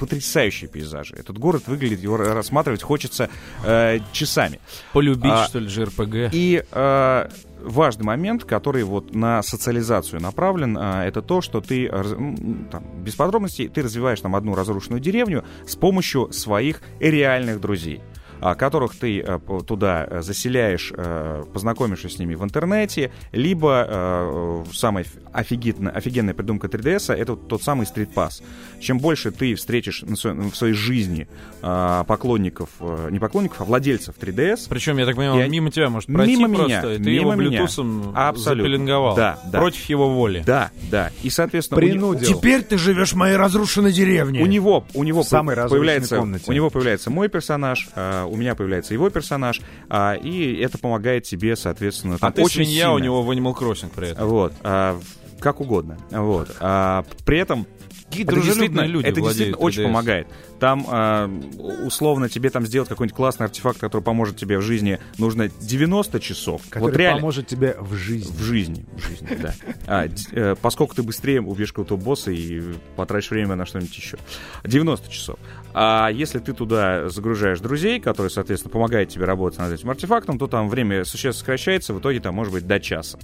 потрясающие пейзажи. Этот город выглядит, его рассматривать хочется э, часами. Полюбить, а, что ли, JRPG. И э, важный момент, который вот на социализацию направлен, а, это то, что ты, там, без подробностей, ты развиваешь там одну разрушенную деревню с помощью своих реальных друзей. А, которых ты э, туда э, заселяешь, э, познакомившись с ними в интернете, либо самая офигенная, офигенная придумка 3DS это тот самый Street Pass. Чем больше ты встретишь в своей жизни поклонников, не поклонников, а владельцев 3DS. Причем, я так понимаю, он мимо тебя может пройти мимо просто, меня, ты мимо его меня. Bluetooth Абсолютно. запеленговал. Да, да. Против его воли. Да, да. И, соответственно... Принудил. Теперь ты живешь в моей разрушенной деревне. У него, у него самой появляется, комнате. у него появляется мой персонаж, у меня появляется его персонаж, а, и это помогает тебе, соответственно, там А ты очень свинья сильно. у него в Animal Crossing при этом. Вот, а, как угодно. Вот. А, при этом Какие это дружелюбные действительно, люди это действительно очень 3DS. помогает. Там, а, условно, тебе там сделать какой-нибудь классный артефакт, который поможет тебе в жизни, нужно 90 часов. Который вот реально. поможет тебе в жизни. В жизни, в жизни, да. А, д- э, поскольку ты быстрее убьешь какого-то босса и потратишь время на что-нибудь еще. 90 часов. А если ты туда загружаешь друзей, которые, соответственно, помогают тебе работать над этим артефактом, то там время существенно сокращается, в итоге там может быть до часа.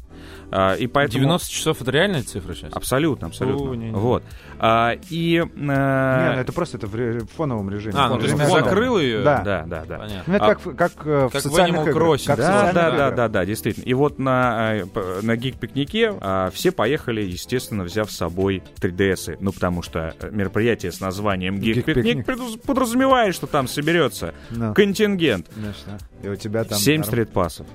А, и поэтому... 90 часов это реальная цифра сейчас? Абсолютно, абсолютно. О, не-не. Вот. А, и... э, Не, ну это просто это в ре- в фоновом режиме. А, ну В то есть ты фоновом. закрыл ее? Да. Да, да, да. Понятно. Ну, это А- как, в- как, э, в как в социальных Animal играх. Crossing, Как в да, Да, да, да, да, действительно. И вот на, э, на гик-пикнике а, все поехали, естественно, взяв с собой 3DS. Ну, потому что э, мероприятие с названием гик-пикник Подразумевает, что там соберется Ну, контингент. конечно. И у тебя там... 7 норм- стрит-пассов.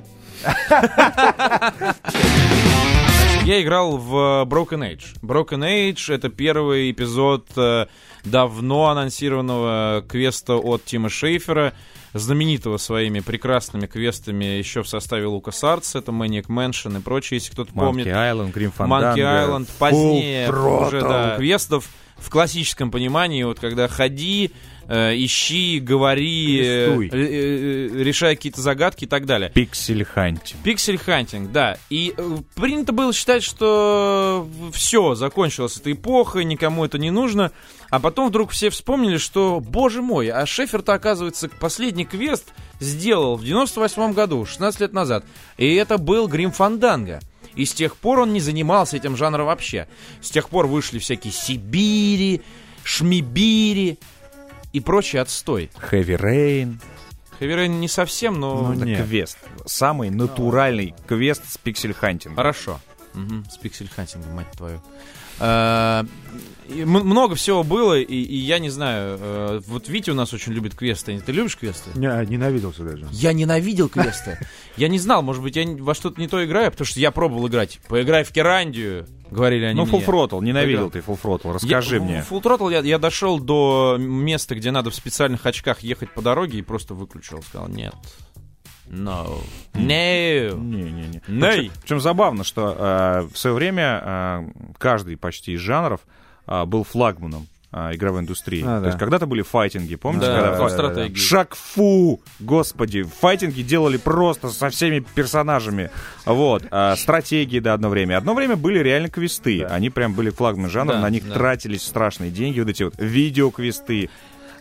Я играл в Broken Age. Broken Age — это первый эпизод э, давно анонсированного квеста от Тима Шейфера, знаменитого своими прекрасными квестами еще в составе LucasArts. Это Maniac Mansion и прочее, если кто-то помнит. Monkey Island, Grim Monkey Fandango. Island, позднее Full уже, да, квестов в классическом понимании, вот когда ходи, э, ищи, говори, э, э, э, решай какие-то загадки и так далее. Pixel hunting. Pixel hunting, да. И э, принято было считать, что все, закончилась эта эпоха, никому это не нужно. А потом вдруг все вспомнили, что, боже мой, а Шефер-то, оказывается, последний квест сделал в 98 году, 16 лет назад. И это был Grim Fandango. И с тех пор он не занимался этим жанром вообще. С тех пор вышли всякие Сибири, Шмибири и прочий отстой. Heavy Rain. Heavy не совсем, но... Ну, Это Нет. квест. Самый натуральный квест с pixel hunting ом. Хорошо. Мгм, С pixel hunting ом, мать твою. Э, много всего было, и, и я не знаю, э, вот Витя у нас очень любит квесты. Ты любишь квесты? Не, ненавиделся даже. Я ненавидел квесты. Я не знал, может быть, я во что-то не то играю, потому что я пробовал играть. Поиграй в Кирандию, говорили они Ну. Full Throttle. Ненавидел ты Full Throttle. Расскажи Я- мне. Full Throttle я, я дошел до места, где надо в специальных очках ехать по дороге и просто выключил. Сказал, нет. No. No. Не-не-не. Ней. Причем забавно, что э, в свое время э, каждый почти из жанров э, был флагманом э, игровой индустрии. А, То да. есть когда-то были файтинги, помните? Да, когда стратегии. Шаг-фу! Господи, файтинги делали просто со всеми персонажами. Вот. А, стратегии, да, одно время. Одно время были реально квесты. Они прям были флагманом жанра, Да, на них да. тратились страшные деньги, вот эти вот видеоквесты.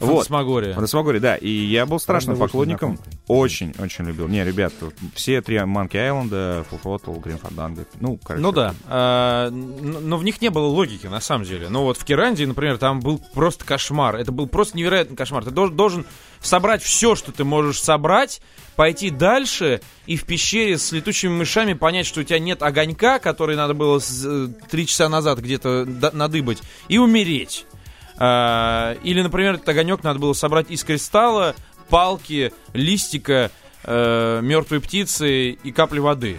Вот. Фантасмагория. Фантасмагория, да. И я был страшным Правда, поклонником. знакомые. Очень, очень любил. Не, ребят, все три Island, Full Throttle, Grim Fandango. Ну, короче. Ну да, А, но в них не было логики, на самом деле. Но вот в Керанде, например, там был просто кошмар. Это был просто невероятный кошмар. Ты дож- должен собрать все, что ты можешь собрать, пойти дальше и в пещере с летучими мышами понять, что у тебя нет огонька, который надо было э, три часа назад где-то надыбать, и умереть. А, Или, например, этот огонек надо было собрать из кристалла, палки, листика, э, мертвой птицы и капли воды.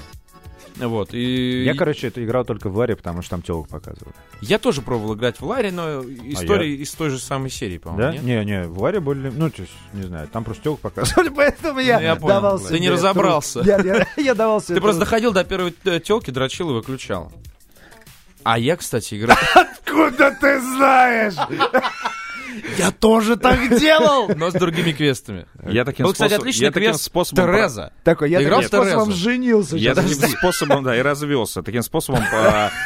Вот. И Я, короче, это играл только в Ларе, потому что там телок показывали. я тоже пробовал играть в Ларе, но история из той же самой серии, по-моему, Да? нет? Не, не, в Ларе более... Ну, то есть, не знаю, там просто телок показывали, поэтому я, Ну, я понял. давал Ты не разобрался. Я, я- я давал себе Ты просто доходил до первой телки, дрочил и выключал. А я, кстати, играл... Куда ты знаешь? Я тоже так делал! Но с другими квестами. Я таким, Был, кстати, отличный я квест способом... Тереза. Такой, я таким способом женился. Я таким способом, да, и развелся. Таким способом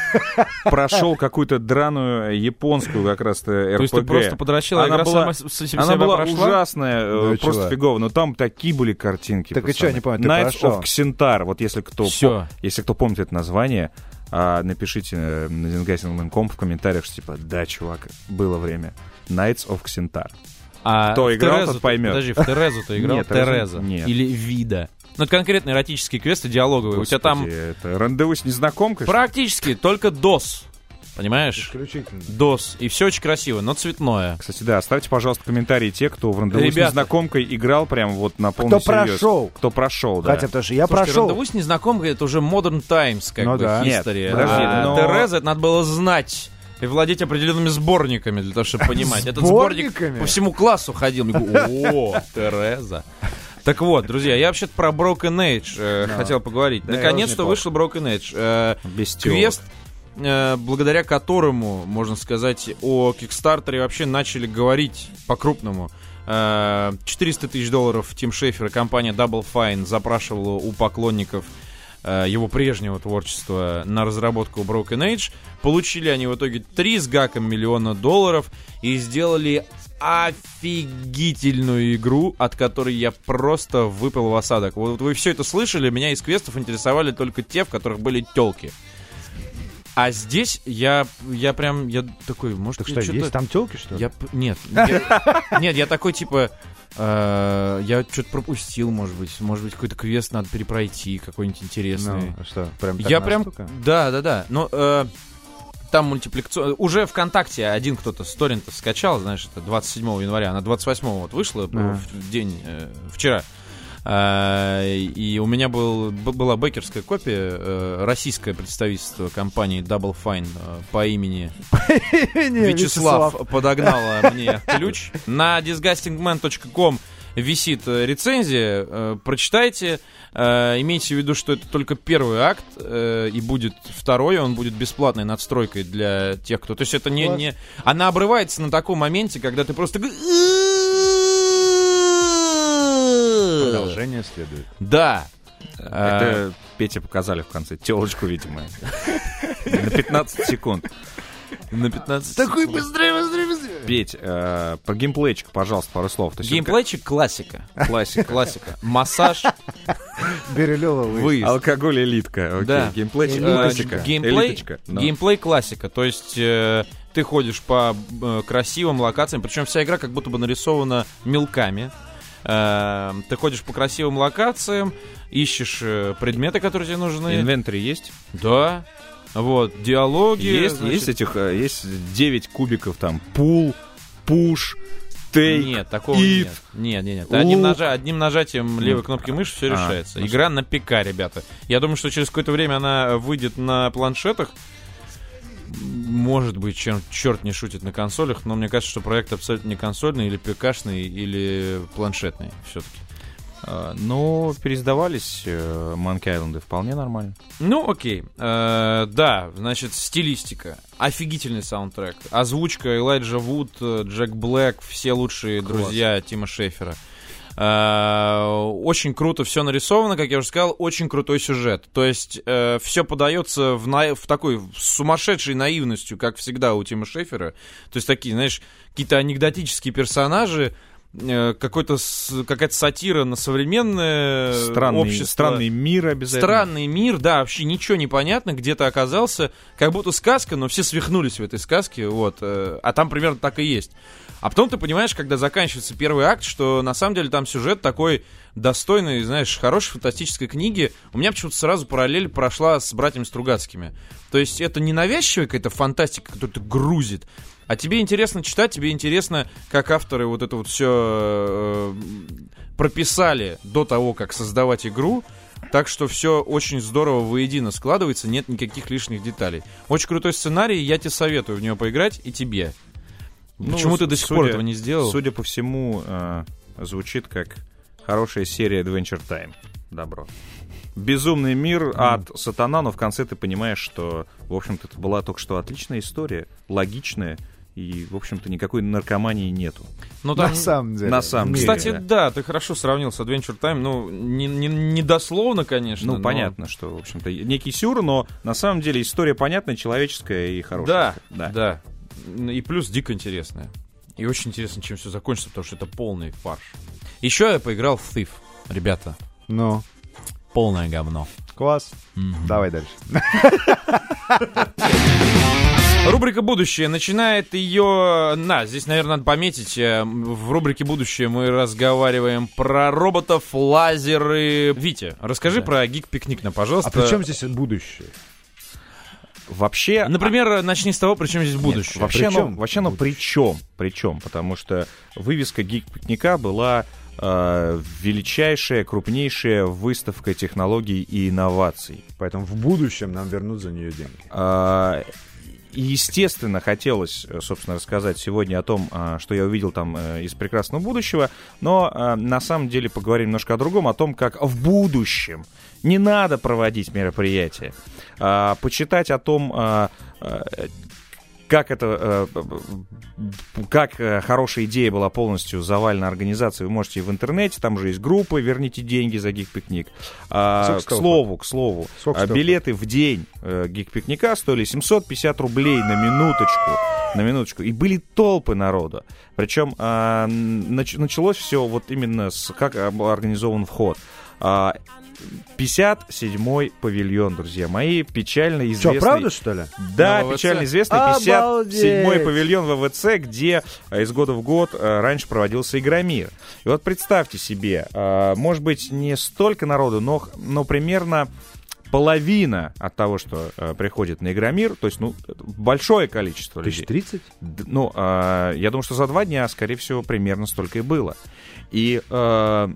прошел какую-то драную японскую как раз-то РПГ. То есть ты просто подрочил, а Она была- Она была ужасная, э, Ну просто фигово. Но там такие были картинки. Так и чё, не понял, ты Knights of Xentar. Вот если кто, если кто помнит это название, а, напишите на Динgasting.com в комментариях, что типа, да, чувак, было время. Knights of Xentar. А Кто играл, Терезу тот поймет. Подожди, в Терезу ты играл? Нет, Тереза. нет. Или Вида. Ну, это конкретно эротические квесты диалоговые. У тебя там Господи, это рандеву с незнакомкой? практически только DOS. Понимаешь? Исключительно. DOS. И все очень красиво, но цветное. Кстати, да, оставьте, пожалуйста, комментарии те, кто в рандеву с Ребята. незнакомкой играл прям вот на полный Кто серьез. прошел. Кто прошел, да. Хотя, что я Слушайте, прошел. рандеву с незнакомкой это уже Modern Times, как Ну бы, да. Нет, history. подожди, а но- Тереза это надо было знать. И владеть определенными сборниками для того, чтобы понимать. Этот сборник Сборниками? по всему классу ходил. О, Тереза. Так вот, друзья, я вообще-то про Broken Age э, хотел поговорить. Да, Наконец-то вышел Broken Age. Э, Без. Квест, благодаря которому, можно сказать, о Кикстартере вообще начали говорить по-крупному. Э, 400 тысяч долларов Тим Шефер и компания Double Fine запрашивала у поклонников э, его прежнего творчества на разработку Broken Age. Получили они в итоге 3 с гаком миллиона долларов и сделали офигительную игру, от которой я просто выпал в осадок. Вот вы все это слышали, меня из квестов интересовали только те, в которых были телки. А здесь я, я прям, я такой, может, Так что, есть там телки, что ли? я, нет, я- нет, я такой типа, э, я что-то пропустил, может быть, может быть какой-то квест надо перепройти, какой-нибудь интересный. Ну, что, прям я прям, да, да, да, но э, там мультипликационно, уже ВКонтакте один кто-то с торрента скачал, знаешь, это 27 января, она 28 вот вышла в день э, вчера. А, и у меня был, была бекерская копия, э, российское представительство компании Double Fine э, по имени Вячеслав подогнала мне ключ. На disgustingman.com висит э, рецензия. Э, Прочитайте. Э, Имейте в виду, что это только первый акт, э, и будет второй, он будет бесплатной надстройкой для тех, кто... То есть это не... Не... Она обрывается на таком моменте, когда ты просто... Продолжение следует. Да. Это Пете показали в конце. Телочку, видимо. На 15 секунд. На 15 Такой быстрее, быстрее, быстрее. Петь, э, про геймплейчик, пожалуйста, пару слов. То Геймплейчик классика. Классика. Классика. Массаж, Берилева вы. выезд. Алкоголь элитка. Окей. Да. Геймплейчик. Э, Элиточка. Геймплей, Элиточка. Геймплей классика. То есть э, ты ходишь по э, красивым локациям, причем вся игра как будто бы нарисована мелками. Э, ты ходишь по красивым локациям, ищешь э, предметы, которые тебе нужны. Инвентарь есть? Да. Вот, диалоги. Есть, значит, есть этих, э, есть 9 кубиков там. Пул, пуш, тейк. Нет, такого It. нет. Нет, нет, нет. Одним, нажа- одним нажатием левой кнопки мыши все А, решается. ну Игра на ПК, ребята. Я думаю, что через какое-то время она выйдет на планшетах. Может быть, чем черт не шутит на консолях, но мне кажется, что проект абсолютно не консольный, или ПКшный, или планшетный все-таки. Э, Но пересдавались э, Monkey Island вполне нормально. Ну, окей. Э, да, значит, стилистика. Офигительный саундтрек. Озвучка Элайджа Вуд, э, Джек Блэк, все лучшие друзья Тима Шефера. Э, очень круто все нарисовано, как я уже сказал, очень крутой сюжет. То есть все подается в, на- в такой сумасшедшей наивностью, как всегда у Тима Шефера. То есть такие, знаешь, какие-то анекдотические персонажи, э, какой-то с- какая-то сатира на современное Странный, общество. странный мир обязательно. Странный мир, да, вообще ничего не понятно, где-то оказался, как будто сказка, но все свихнулись в этой сказке, вот, э, а там примерно так и есть. А потом ты понимаешь, когда заканчивается первый акт, что на самом деле там сюжет такой достойный, знаешь, хорошей фантастической книги. У меня почему-то сразу параллель прошла с братьями Стругацкими. То есть это не навязчивая какая-то фантастика, которая тебя грузит, а тебе интересно читать, тебе интересно, как авторы вот это вот все прописали до того, как создавать игру. Так что все очень здорово воедино складывается, нет никаких лишних деталей. Очень крутой сценарий, я тебе советую в него поиграть и тебе. Ну, Почему ты до сих пор судя- этого не сделал? Судя по всему, э, звучит как хорошая серия Adventure Time. Добро. безумный мир, ад, сатана, но в конце ты понимаешь, что, в общем-то, это была только что отличная история, логичная, и, в общем-то, никакой наркомании нету. Ну, На там, самом деле. на самом деле. Кстати, да, ты хорошо сравнил с Adventure Time. Ну, не, не, не дословно, конечно. Ну, но- понятно, что, в общем-то, некий сюр, но на самом деле история понятная, человеческая и хорошая. Да, да, И плюс дико интересная. И очень интересно, чем все закончится, потому что это полный фарш. Еще я поиграл в Thief, ребята. Ну, Полное говно. Класс. Давай дальше. Рубрика «Будущее» начинает ее... На, здесь, наверное, надо пометить. э, В рубрике «Будущее» мы разговариваем про роботов, лазеры. Витя, расскажи про гик-пикник, на, пожалуйста. А при чем здесь будущее? Вообще, Например, начни с того, при чем здесь будущее. Вообще, Причем ну, вообще, ну, при чем? При чем? Потому что вывеска гик-пикника была величайшая, крупнейшая выставка технологий и инноваций. Поэтому в будущем нам вернут за нее деньги. А, И, естественно, хотелось, э, собственно, рассказать сегодня о том, а, что я увидел там э, из прекрасного будущего, но а, на самом деле поговорим немножко о другом, о том, как в будущем не надо проводить мероприятия. Почитать о том, как это, э, как э, хорошая идея была полностью завалена организацией, вы можете в интернете, там уже есть группы «Верните деньги за гик-пикник». А, к слову, к слову, а, билеты в день э, гик-пикника стоили 750 рублей на минуточку. На минуточку. И были толпы народа. Причем а, нач- началось все вот именно с как организован вход. А, 57-й павильон, друзья мои, печально известный. Что, правда, что ли? Да, печально известный Обалдеть! 57-й павильон ВВЦ, где э, из года в год э, раньше проводился Игромир. И вот представьте себе, э, может быть, не столько народу, но, но примерно половина от того, что э, приходит на Игромир, то есть, ну, большое количество Тысяч людей. тридцать? Д- Ну, э, я думаю, что за два дня, скорее всего, примерно столько и было. И э,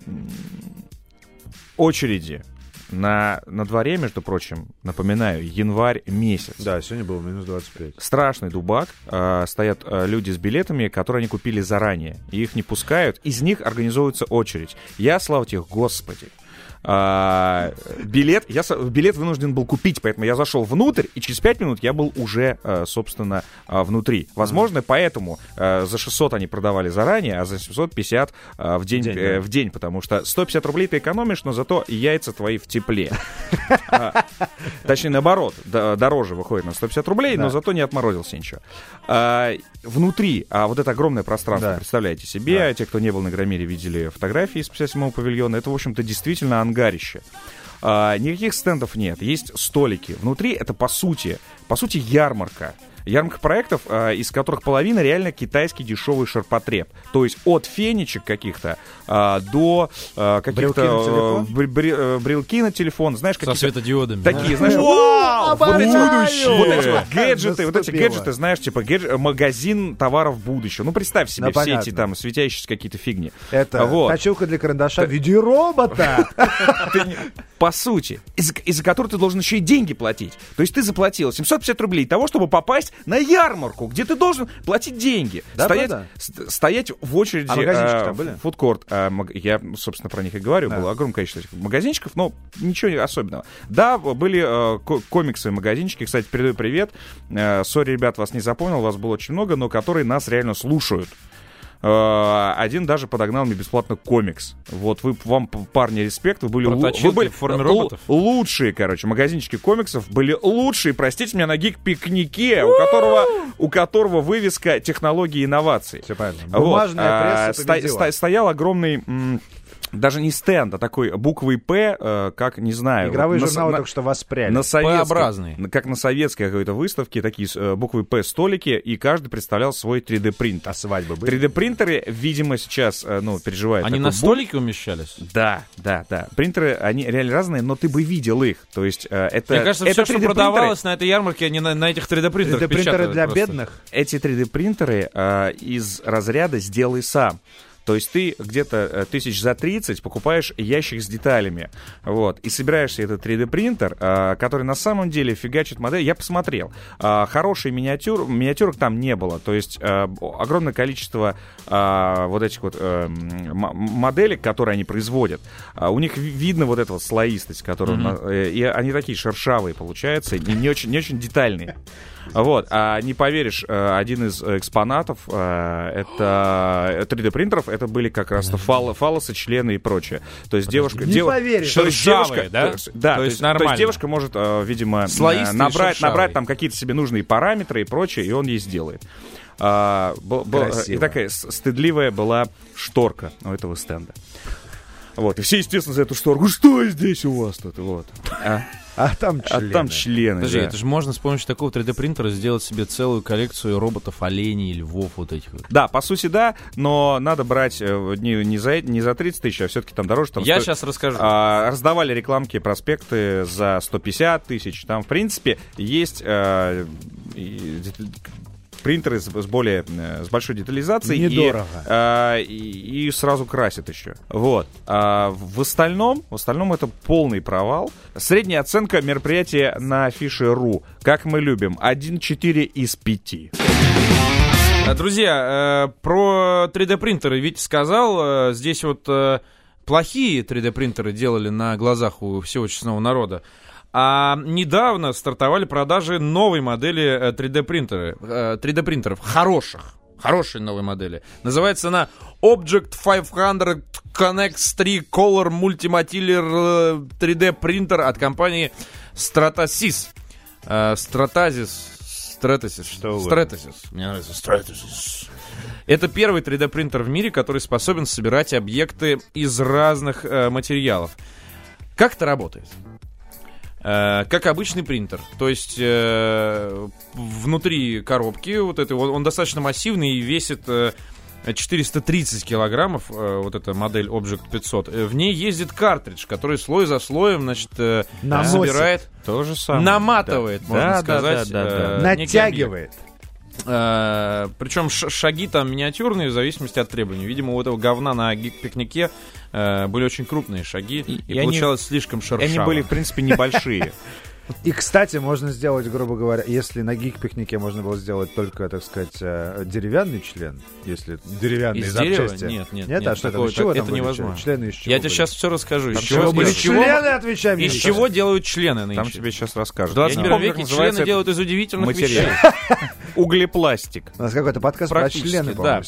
очереди на, на дворе, между прочим, напоминаю, январь месяц. Да, сегодня было минус 25. Страшный дубак. э, стоят э, люди с билетами, которые они купили заранее. И их не пускают. Из них организовывается очередь. Я, слава тебе, Господи. А, билет, я билет вынужден был купить, поэтому я зашел внутрь, и через 5 минут я был уже, э, собственно, э, внутри. Возможно, поэтому э, за 600 они продавали заранее, а за 750 э, в день, День, да. в день, потому что 150 рублей ты экономишь, но зато яйца твои в тепле. А, Точнее, наоборот, дороже выходит на 150 рублей, но зато не отморозился ничего. А, внутри, а вот это огромное пространство, представляете себе, те, кто не был на Громире, видели фотографии из 57-го павильона, это, в общем-то, действительно ангарище. А, никаких стендов нет, есть столики. Внутри это, по сути, по сути, ярмарка. Ярмарка проектов, а, из которых половина реально китайский дешевый ширпотреб. То есть от фенечек каких-то а, до а, каких-то Брелки на телефон? э, э, знаешь, Со какие-то светодиодами. Такие, знаешь, вот эти вот- будущее! вот эти вот гаджеты, вот эти гаджеты, знаешь, типа гадж- магазин товаров будущего. Ну, представь себе все эти там светящиеся какие-то фигни. Это Вот. точилка для карандаша в виде робота. По сути, из-за из-за которой ты должен еще и деньги платить. То есть ты заплатил 750 рублей того, чтобы попасть на ярмарку, где ты должен платить деньги. Да, стоять, правда? ст- стоять в очереди А магазинчики э, были? фудкорт. А, маг- Я, собственно, про них и говорю. Да. Было огромное количество этих магазинчиков, но ничего особенного. Да, были э, ко- комиксы, магазинчики. Кстати, передаю привет. Э, Sorry, ребят, вас не запомнил, вас было очень много, но которые нас реально слушают. Э, Один даже подогнал мне бесплатно комикс. Вот вы, вам, парни, респект, вы были, вы были в форме роботов? лучшие, короче, магазинчики комиксов были лучшие, простите меня, на Geek Picnic е, у которого, у которого вывеска технологии и инноваций. Все правильно. Вот, Бумажная пресса ста- победила. ста- Стоял огромный... даже не стенд, а такой буквой П, э, как, не знаю... Игровые вот журналы на- только что воспряли. на на- как на советской какой-то выставке, такие э, буквы П столики, и каждый представлял свой 3D принтер. А свадьбы были? 3D принтеры, видимо, сейчас, э, ну, переживают. Они на бум. столике умещались? Да, да, да. Принтеры, они реально разные, но ты бы видел их. То есть это... Мне кажется, это все, что 3D-принтеры. продавалось на этой ярмарке, они на, на этих 3D-принтерах 3D-принтеры печатают для просто. бедных? Эти 3D принтеры э, из разряда сделай сам. То есть ты где-то э, тысяч за 30 покупаешь ящик с деталями, вот, и собираешь себе этот 3D-принтер, э, который на самом деле фигачит модель. Я посмотрел, э, хороший миниатюр, миниатюрок там не было, то есть э, огромное количество э, вот этих вот э, м- моделек, которые они производят, у них ви- видно вот эта вот слоистость, которую, э, и они такие шершавые получаются, и не очень, не очень детальные. Вот, а не поверишь, э, один из экспонатов э, это 3D принтеров, это были как раз фал, фалосы, члены и прочее. То есть девушка, Не дев- поверишь. то есть девушка, да? есть- да, То есть есть, то есть нормально. девушка может, э, видимо, э, Слоистый набрать, набрать там какие-то себе нужные параметры и прочее, и он ей сделает. А, был- Красиво. и такая стыдливая была шторка у этого стенда. Вот, и все, естественно, за эту шторку, что здесь у вас тут? Вот. А, А там а члены. там члены. Подожди, да. это же можно с помощью такого 3D-принтера сделать себе целую коллекцию роботов, оленей, львов вот этих вот. Да, по сути, да, но надо брать э, не, не, за, не за 30 тысяч, а все-таки там дороже. Там Я сто- сейчас расскажу. А, раздавали рекламки, проспекты за 150 тысяч. Там, в принципе, есть дет- принтеры с, с более э, с большой детализацией и, Недорого. э, и, и сразу красят еще. Вот. А в остальном, в остальном это полный провал. Средняя оценка мероприятия на афише.ру, как мы любим, 1,4 из 5. А, Друзья, э, про 3D-принтеры Витя сказал. э, Здесь вот э, плохие 3D-принтеры делали на глазах у всего честного народа. А недавно стартовали продажи новой модели э, 3D-принтеры, э, 3D-принтеров, хороших, хорошие новые модели. Называется она Object 500 Connect 3 Color Multimaterial э, 3D принтер от компании Stratasys. Э, Stratasys. Stratasys. Что вы. Stratasys. Мне нравится Stratasys. Это первый 3D-принтер в мире, который способен собирать объекты из разных э, материалов. Как это работает? Э, как обычный принтер. То есть э, внутри коробки вот этой, он, он достаточно массивный и весит э, 430 килограммов, э, вот эта модель Object 500. Э, В ней ездит картридж, который слой за слоем, значит, э, Наносит. собирает, То же самое. наматывает, Да. можно Да, да, сказать. да, да, да. объект. Натягивает. Причем шаги там миниатюрные в зависимости от требований. Видимо, у этого говна на гик-пикнике э, были очень крупные шаги, и, и они- получалось слишком И шершаво. Они были, в принципе, небольшие. И, кстати, можно сделать, грубо говоря, если на гик-пикнике можно было сделать только, так сказать, э, деревянный член, если деревянные Из дерева? запчасти. Нет, нет, Нет, нет, а что там? такого- Из чего это там были невозможно. члены? Члены из чего Я тебе были? сейчас все расскажу. Из Там чего, были? Члены, отвечай мне. из сейчас. чего делают члены нынче? Там тебе сейчас расскажут. В 21 Я не помню, веке члены делают из удивительных материал. вещей. Углепластик. У нас какой-то подкаст про члены, да.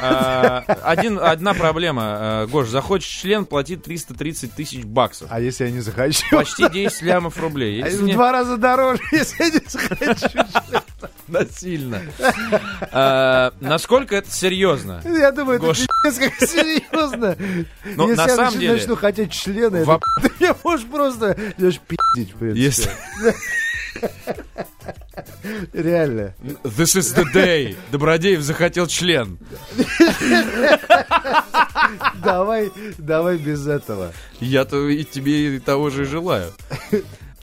А, один, одна проблема. э, Гош, захочешь член, плати 330 тысяч баксов. А если я не захочу? Почти 10 лямов рублей. В мне... два раза дороже, если я не захочу. Насильно. А, насколько это серьезно? Я думаю, это пиздец как серьезно. Но если на я самом начну, деле... начну хотеть члена, ты меня можешь просто Леш, пиздить, в принципе. Реально. This is the day. Добродеев захотел член. Давай, давай без этого. Я-то и тебе и того же желаю.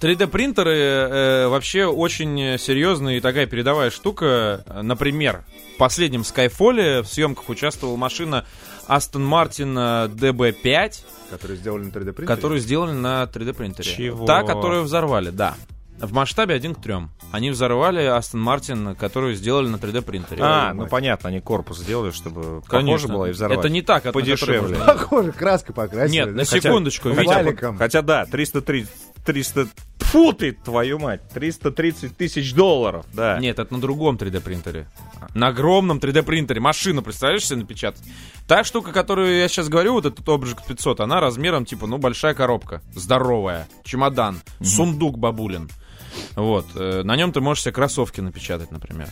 3D принтеры э, вообще очень серьезная и такая передовая штука. Например, в последнем Skyfall в съемках участвовала машина Aston Martin DB5. Которую сделали на 3D принтере? Которую сделали на 3D принтере. Чего? Та, которую взорвали, да. В масштабе 1 к 3. Они взорвали Астон Мартин, которую сделали на 3D принтере. А, ну понятно, они корпус сделали, чтобы Конечно. похоже было и взорвали. Это не так, а это подешевле. Похоже, краска покрасили. Нет, на хотя, секундочку. Хотя, хотя да, 330, 300... Фу ты, твою мать! 330 тысяч долларов, да. Нет, это на другом 3D принтере. На огромном 3D принтере. Машину, представляешь себе напечатать? Та штука, которую я сейчас говорю, вот этот Object 500, она размером типа, ну, большая коробка. Здоровая. Чемодан. Сундук бабулин. Вот. э, На нем ты можешь себе кроссовки напечатать, например.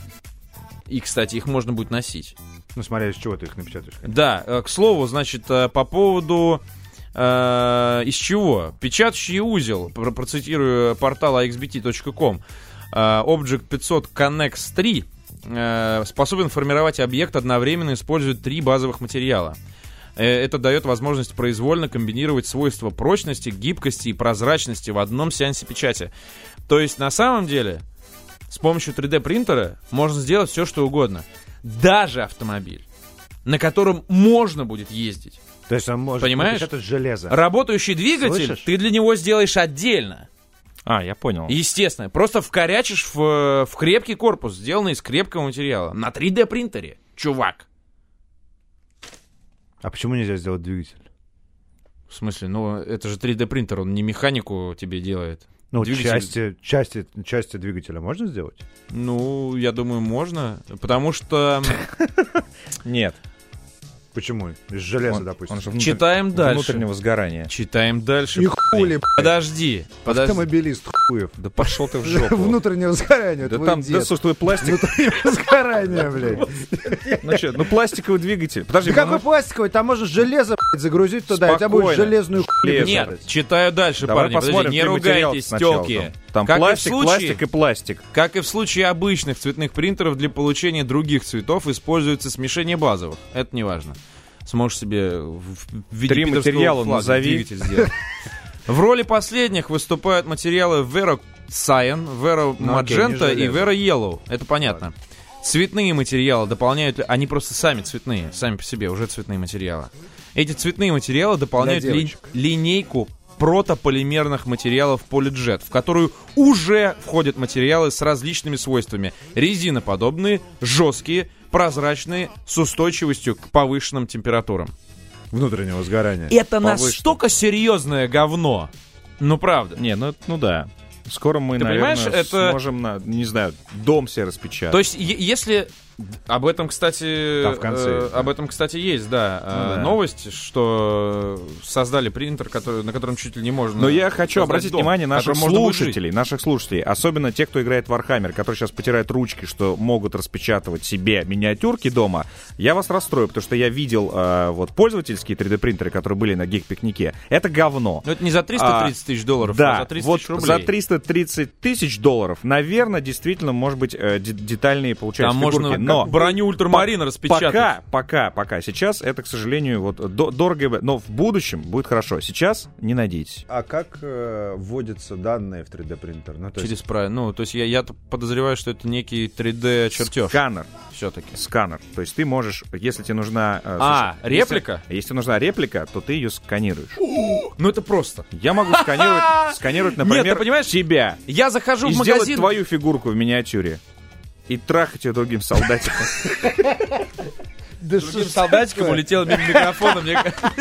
И, кстати, их можно будет носить. Ну, смотря из чего ты их напечатаешь. Да, э, к слову, значит, э, по поводу э, из чего? Печатающий узел, про- процитирую портал axbt.com, э, Object 500 Connex 3 э, способен формировать объект, одновременно используя три базовых материала. Э, Это дает возможность произвольно комбинировать свойства прочности, гибкости и прозрачности в одном сеансе печати. То есть, на самом деле, с помощью 3D принтера можно сделать все, что угодно. Даже автомобиль. на котором можно будет ездить. То есть он может Понимаешь? это железо. Работающий двигатель Слышишь? ты для него сделаешь отдельно. А, я понял. Естественно. Просто вкорячишь в, в крепкий корпус, сделанный из крепкого материала. На 3D принтере. Чувак. А почему нельзя сделать двигатель? В смысле, ну это же 3D принтер, он не механику тебе делает. Ну, Двигатель- части, части, части двигателя можно сделать? Ну, я думаю, можно. Потому что... Нет. Почему? Из железа, Он- допустим. он же внутр- Читаем дальше. внутреннего сгорания. Читаем дальше. И хули, Подожди, подожди. автомобилист хуев. Да пошел ты в жопу. Внутреннего сгорания, Да там, дед. да, слушай, твой пластик. Внутреннего сгорания, блядь. Ну что, ну пластиковый двигатель. Подожди, Да ну, какой пластиковый? Там можно железо, блядь, загрузить туда, и у тебя будет железную хуйню. Нет, читаю дальше, парни. Подожди, посмотрим, не какой ругайтесь, телки. Там, Как и пластик, случае- пластик и пластик. Как и в случае обычных цветных принтеров, для получения других цветов используется смешение базовых. Это не важно. Сможешь себе в виде Три материала флага назови. двигатель сделать. В роли последних выступают материалы Vero Cyan, Vero Ну, окей, Magenta и. Vero Yellow. Это понятно. Цветные материалы дополняют... Они просто сами цветные, сами по себе, уже цветные материалы. Эти цветные материалы дополняют ли- линейку протополимерных материалов Polyjet, в которую уже входят материалы с различными свойствами. Резиноподобные, жесткие, прозрачные, с устойчивостью к повышенным температурам. Внутреннего сгорания. Это Повышенным. настолько серьезное говно. Ну, правда. Не, ну, ну да. Скоро мы, Ты наверное, понимаешь, это- сможем, на, не знаю, дом себе распечатать. То есть, если... Об этом, кстати, Там в конце э, да. об этом, кстати, есть, да, э, Ну да. новость, что создали принтер, который, на котором чуть ли не можно. Но я хочу обратить дом, внимание наших жить. слушателей, наших слушателей, особенно тех, кто играет в Warhammer, которые сейчас потирают ручки, что могут распечатывать себе миниатюрки дома. Я вас расстрою, потому что я видел э, вот пользовательские 3D-принтеры, которые были на гик-пикнике. Это говно. Но это не за 330 тысяч долларов, Да, а за 30 вот тысяч рублей. за 330 тысяч долларов, наверное, действительно, может быть, э, де- детальные получаются Там фигурки. можно но броню ультрамарина распечатать. Пока, пока, пока. Сейчас это, к сожалению, вот до- дорого, но в будущем будет хорошо. Сейчас не надейтесь. А как э, вводятся данные в 3D принтер? Ну, то есть Через правильно. Ну, то есть я, я подозреваю, что это некий 3D чертеж. Сканер. Все-таки. Сканер. То есть ты можешь, если тебе нужна... э, А, слушай, реплика? Если, если нужна реплика, то ты ее сканируешь. Ну это просто. Я могу сканировать, сканировать, например, Нет, ты понимаешь, тебя. Я захожу И в сделать магазин. твою фигурку в миниатюре. И трахать ее другим солдатиком. Да Другим солдатиком улетел мимо микрофона. мне кажется.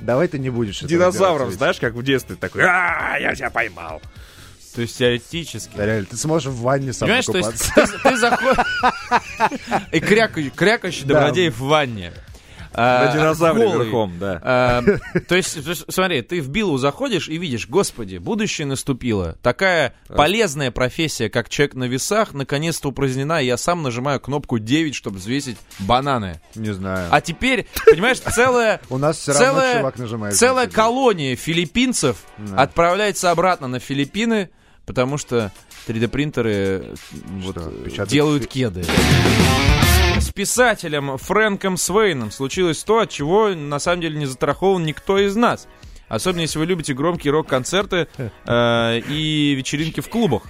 Давай ты не будешь делать, знаешь, как в детстве такой. А, я тебя поймал. То есть теоретически. Ведь. Реально, ты сможешь в ванне сам Понимаешь, то покупаться. есть ты, ты заходишь... И крякающий, Да. добродей в ванне. А, На динозавре голый. верхом, да. А, то есть, смотри, ты в Биллу заходишь и видишь, господи, будущее наступило. Такая полезная профессия, как человек на весах, наконец-то упразднена, и я сам нажимаю кнопку 9, чтобы взвесить бананы. Не знаю. А теперь, понимаешь, целая... У нас все равно целая, чувак нажимает. целая колония филиппинцев отправляется обратно на Филиппины, потому что 3D-принтеры вот, Что, э, делают кеды. Писателем Фрэнком Свейном случилось то, от чего на самом деле не застрахован никто из нас. Особенно если вы любите громкие рок-концерты э, и вечеринки в клубах.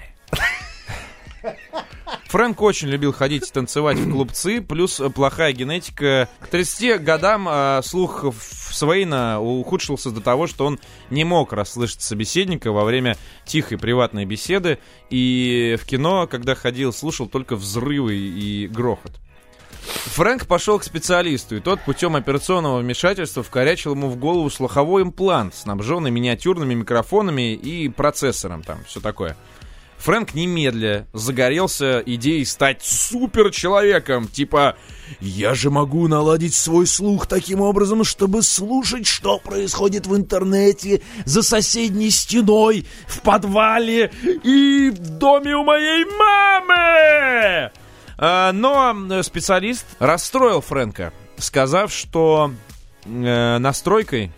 Фрэнк очень любил ходить танцевать в клубцы, плюс плохая генетика. К 30 годам э, слух Свейна ухудшился до того, что он не мог расслышать собеседника во время тихой приватной беседы, и в кино, когда ходил, слушал только взрывы и грохот. Фрэнк пошел к специалисту, и тот путем операционного вмешательства вкорячил ему в голову слуховой имплант, снабженный миниатюрными микрофонами и процессором, там, все такое. Фрэнк немедля загорелся идеей стать суперчеловеком, типа «Я же могу наладить свой слух таким образом, чтобы слушать, что происходит в интернете, за соседней стеной, в подвале и в доме у моей мамы!» А, Но э, специалист расстроил Фрэнка, сказав, что э, настройкой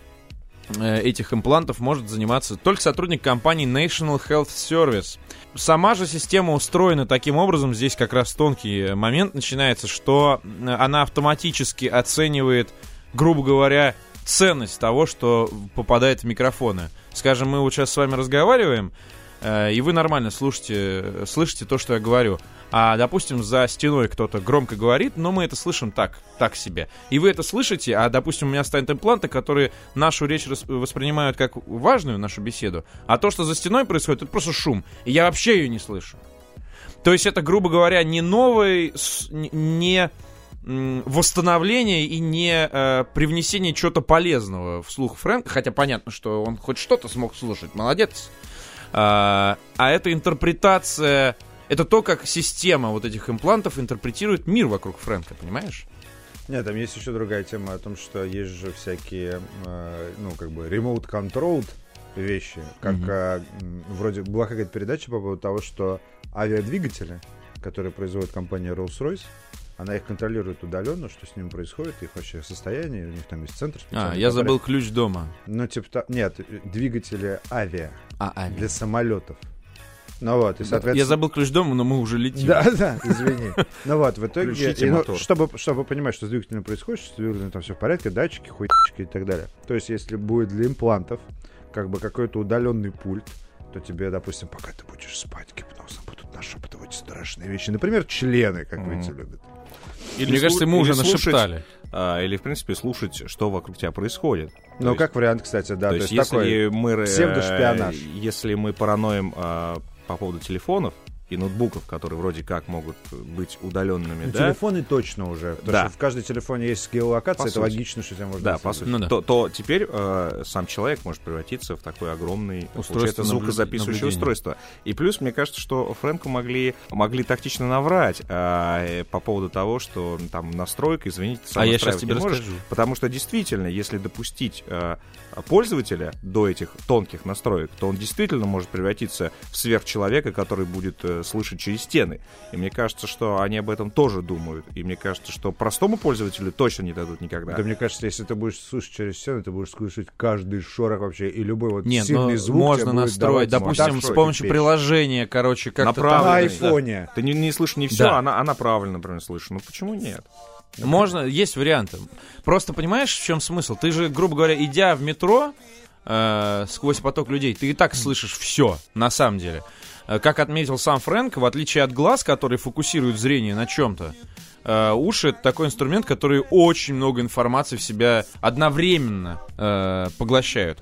э, этих имплантов может заниматься только сотрудник компании National Health Service. Сама же система устроена таким образом, здесь как раз тонкий момент начинается, что она автоматически оценивает, грубо говоря, ценность того, что попадает в микрофоны. Скажем, мы вот сейчас с вами разговариваем, и вы нормально слушаете, слышите то, что я говорю. А, допустим, за стеной кто-то громко говорит, но мы это слышим так, так себе. И вы это слышите, а, допустим, у меня стоят импланты, которые нашу речь воспринимают как важную, нашу беседу, а то, что за стеной происходит, это просто шум. И я вообще ее не слышу. То есть это, грубо говоря, не новый, не восстановление и не э, привнесение чего-то полезного в слух Фрэнка, хотя понятно, что он хоть что-то смог слушать, молодец. А, а это интерпретация, это то, как система вот этих имплантов интерпретирует мир вокруг Фрэнка, понимаешь? Нет, там есть еще другая тема о том, что есть же всякие, э, ну, как бы, remote-controlled вещи. Как Мгм. э, вроде была какая-то передача по поводу того, что авиадвигатели, которые производит компания Rolls-Royce, она их контролирует удаленно, что с ними происходит, их вообще состояние, у них там есть центр А, я который- забыл ключ дома. Ну, типа, нет, двигатели авиа А, а, для самолетов. Ну вот, и, соответственно... Я забыл ключ дома, но мы уже летим. Да, да, извини. Ну вот, в итоге, Включите и, ну, мотор. чтобы, чтобы понимать, что с двигателем происходит, что с двигателем там все в порядке, датчики, хуйчики и так далее. То есть, если будет для имплантов как бы какой-то удаленный пульт, то тебе, допустим, пока ты будешь спать, гипнозом будут нашептывать страшные вещи. Например, члены, как Мгм. видите, любят. Или Мне кажется, мы уже нашептали. а, или, в принципе, слушать, что вокруг тебя происходит. Ну, То есть- как вариант, кстати, да. то, есть, если такой... мы... э, псевдошпионаж. Если мы параноим а, по поводу телефонов и ноутбуков, которые вроде как могут быть удаленными, Ну, да? телефоны точно уже. Потому Да. что в каждом телефоне есть геолокация, По это сути. логично, что тебя можно Да, по сути. Ну да. то, то теперь э, сам человек может превратиться в такой огромный Устройство звукозаписывающее наблюдения. устройство. И плюс, мне кажется, что Фрэнку могли, могли тактично наврать э, по поводу того, что там настройка, извините, сам А я сейчас тебе не можешь. расскажу. Потому что действительно, если допустить э, пользователя до этих тонких настроек, то он действительно может превратиться в сверхчеловека, который будет э, слышать через стены. И мне кажется, что они об этом тоже думают. И мне кажется, что простому пользователю точно не дадут никогда. Да мне кажется, если ты будешь слушать через стену, ты будешь слышать каждый шорох вообще, и любой вот Нет, сильный ну, звук можно тебе будет настроить, давать допустим, с помощью печь. приложения, короче, как-то На айфоне. Ты не, не слышишь не все, Да. а, на- а направленно, например, слышишь. Ну почему нет? Можно, есть варианты. Просто понимаешь, в чем смысл? Ты же, грубо говоря, идя в метро э, сквозь поток людей, ты и так слышишь все, на самом деле. Э, Как отметил сам Фрэнк, в отличие от глаз, которые фокусируют зрение на чем-то, э, уши это такой инструмент, который очень много информации в себя одновременно э, поглощают.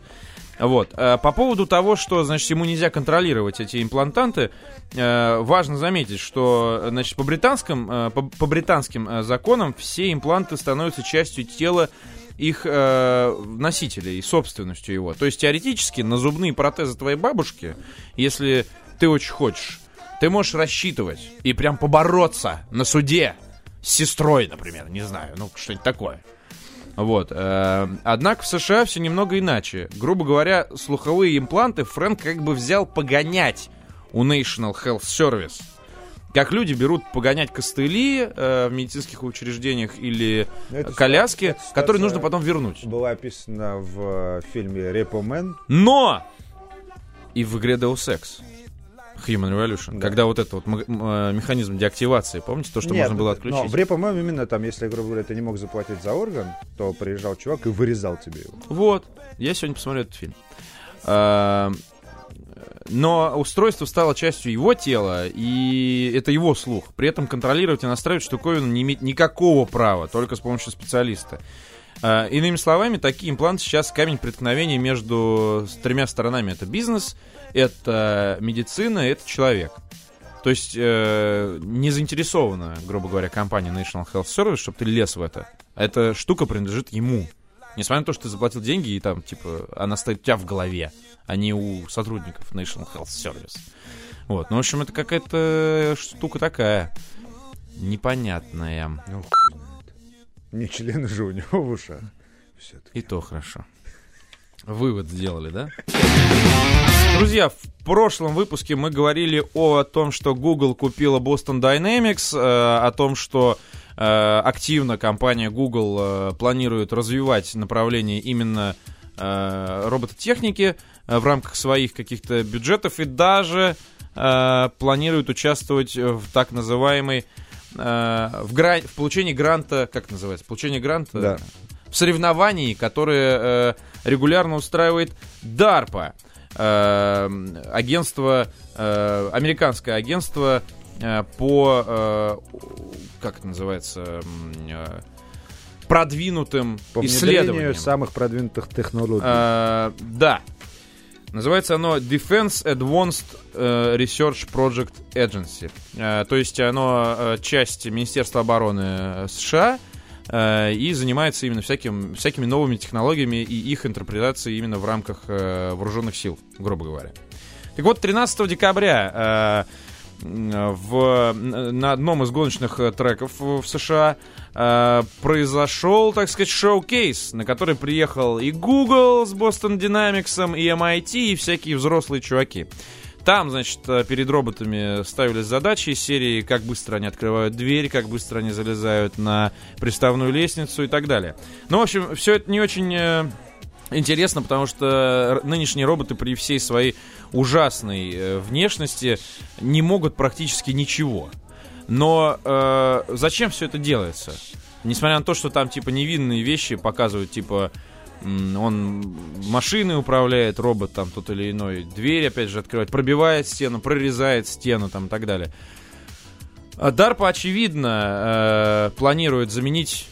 Вот. Э, По поводу того, что, значит, ему нельзя контролировать эти имплантанты, э, важно заметить, что, значит, по британским, э, по, по британским законам все импланты становятся частью тела их э, носителя и собственностью его. То есть теоретически на зубные протезы твоей бабушки, если ты очень хочешь, ты можешь рассчитывать и прям побороться на суде с сестрой, например, не знаю, ну что-нибудь такое. Вот. э, Однако в США все немного иначе. Грубо говоря, слуховые импланты Фрэнк как бы взял погонять у National Health Service. Как люди берут погонять костыли э, в медицинских учреждениях или Ну, это коляски, эта которые нужно потом вернуть. Была описана в фильме «Repo Men». Но! И в игре Deus Ex. Human Revolution. Да. Когда вот этот вот э, механизм деактивации, помните, то, что Нет, можно было это- отключить? Но в «Репо Men» именно там, если, грубо говоря, ты не мог заплатить за орган, то приезжал чувак и вырезал тебе его. Вот. Я сегодня посмотрел этот фильм. А, Но устройство стало частью его тела, и это его слух. При этом контролировать и настраивать штуковину не имеет никакого права, только с помощью специалиста. А, Иными словами, такие импланты сейчас камень преткновения между тремя сторонами. Это бизнес, это медицина, это человек. То есть э, не заинтересована, грубо говоря, компания National Health Service, чтобы ты лез в это. А эта штука принадлежит ему. Несмотря на то, что ты заплатил деньги, и там, типа, она стоит у тебя в голове, а не у сотрудников National Health Service. Вот. Ну, в общем, это какая-то штука такая. Непонятная. Ну. Не члены же у него в ушах. И то хорошо. Вывод сделали, да? Друзья, в прошлом выпуске мы говорили о том, что Google купила Boston Dynamics, э, о том, что э, активно компания Google э, планирует развивать направление именно робототехники в рамках своих каких-то бюджетов и даже планирует участвовать в так называемой в, гра- в получении гранта, как называется, получение гранта Да. в соревновании, которое регулярно устраивает DARPA. Э, агентство, э, американское агентство э, по, как это называется, продвинутым По исследованиям. самых продвинутых технологий. Э, да. Называется оно Defense Advanced Research Project Agency. Э, то есть оно часть Министерства обороны США и занимается именно всяким, всякими новыми технологиями и их интерпретацией именно в рамках э, вооруженных сил, грубо говоря. Так вот, 13 декабря э, в, на одном из гоночных э, треков в США э, произошел, так сказать, шоу-кейс, на который приехал и Google с Boston Dynamics, и MIT, и всякие взрослые чуваки. Там, значит, э, перед роботами ставились задачи из серии, как быстро они открывают дверь, как быстро они залезают на приставную лестницу и так далее. Ну, в общем, все это не очень э, интересно, потому что нынешние роботы при всей своей ужасной э, внешности не могут практически ничего. Но э, зачем все это делается? Несмотря на то, что там типа невинные вещи показывают, типа он машины управляет, робот там тот или иной, дверь опять же открывает, пробивает стену, прорезает стену там и так далее. А DARPA, очевидно, э, планирует заменить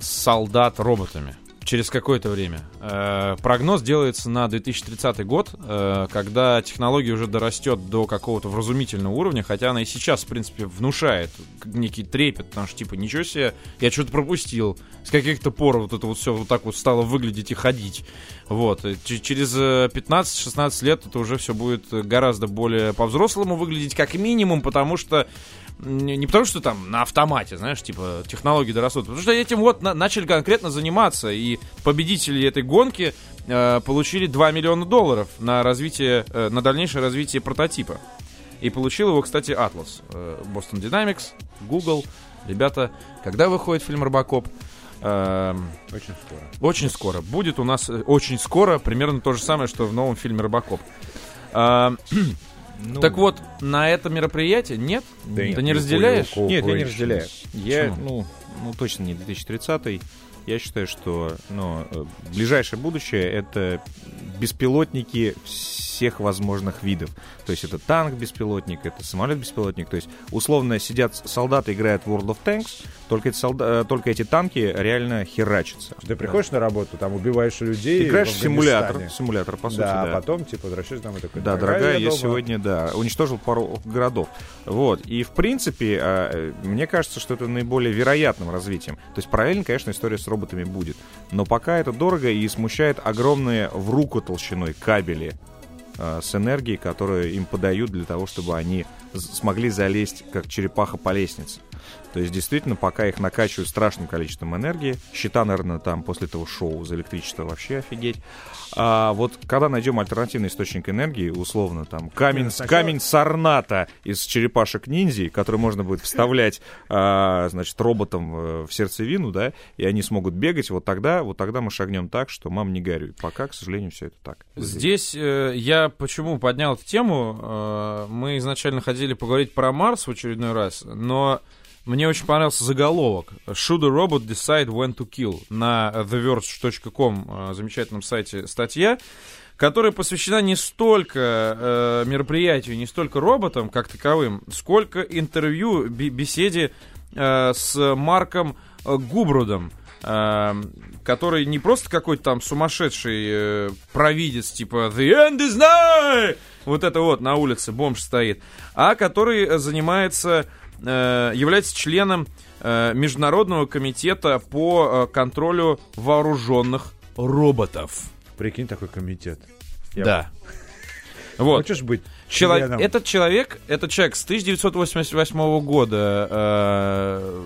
солдат роботами через какое-то время. Э, прогноз делается на 2030 год, э, когда технология уже дорастет до какого-то вразумительного уровня, хотя она и сейчас, в принципе, внушает некий трепет, потому что, типа, ничего себе, я что-то пропустил. С каких-то пор вот это вот все вот так вот стало выглядеть и ходить. Вот. И ч- Через э, 15-16 лет это уже все будет гораздо более по-взрослому выглядеть, как минимум, потому что не потому, что там на автомате, знаешь, типа технологии дорастут, потому что этим вот на- начали конкретно заниматься, и победители этой гонки э, получили 2 миллиона долларов на развитие, э, на дальнейшее развитие прототипа. И получил его, кстати, Atlas, э, Boston Dynamics, Google. Ребята, когда выходит фильм «Робокоп»? Эм, Очень скоро. очень скоро. Будет у нас э, очень скоро примерно то же самое, что в новом фильме «Робокоп». Ну, так вот, на это мероприятие нет? Да Ты нет, не никакой разделяешь? Нет, я не разделяю. Я, Почему? ну, ну, точно не 2030 Я считаю, что ну, э, ближайшее будущее это беспилотники всех возможных видов. То есть это танк беспилотник, это самолет беспилотник. То есть условно сидят солдаты, играют в World of Tanks, только эти, солда- э, только эти танки реально херачатся. Ты приходишь на работу, там убиваешь людей. Играешь в симулятор, симулятор, по сути, да, да. а потом, типа, возвращаешься домой такой. Да, дорогая, я дома». сегодня, да, уничтожил пару городов. Вот. И, в принципе, а, э, мне кажется, что это наиболее вероятным развитием. То есть, параллельно, конечно, история с роботами будет. Но пока это дорого и смущает огромные в руку толщиной кабели а, с энергией, которые им подают для того, чтобы они смогли залезть, как черепаха по лестнице. То есть, действительно, пока их накачивают страшным количеством энергии, счета, наверное, там после этого шоу за электричество вообще офигеть. А вот когда найдем альтернативный источник энергии, условно, там, камень, сначала- камень сорната из черепашек ниндзя, который можно будет вставлять, а, значит, роботам э, в сердцевину, да, и они смогут бегать, вот тогда, вот тогда мы шагнем так, что мам не горюй. Пока, к сожалению, все это так. Здесь э, я почему поднял эту тему? Э, мы изначально хотели поговорить про Марс в очередной раз, но мне очень понравился заголовок. Should a robot decide when to kill? На theverge.com э, замечательном сайте статья, которая посвящена не столько э, мероприятию, не столько роботам как таковым, сколько интервью, бе- беседе э, с Марком э, Губрудом, э, который не просто какой-то там сумасшедший э, провидец, типа «The end is nigh!» Вот это вот на улице бомж стоит, а который занимается, э, является членом э, Международного комитета по э, контролю вооруженных роботов. Прикинь, такой комитет. Я- Да. Вот. Хочешь быть Чело- членом? Этот человек, этот человек с 1988 года, э,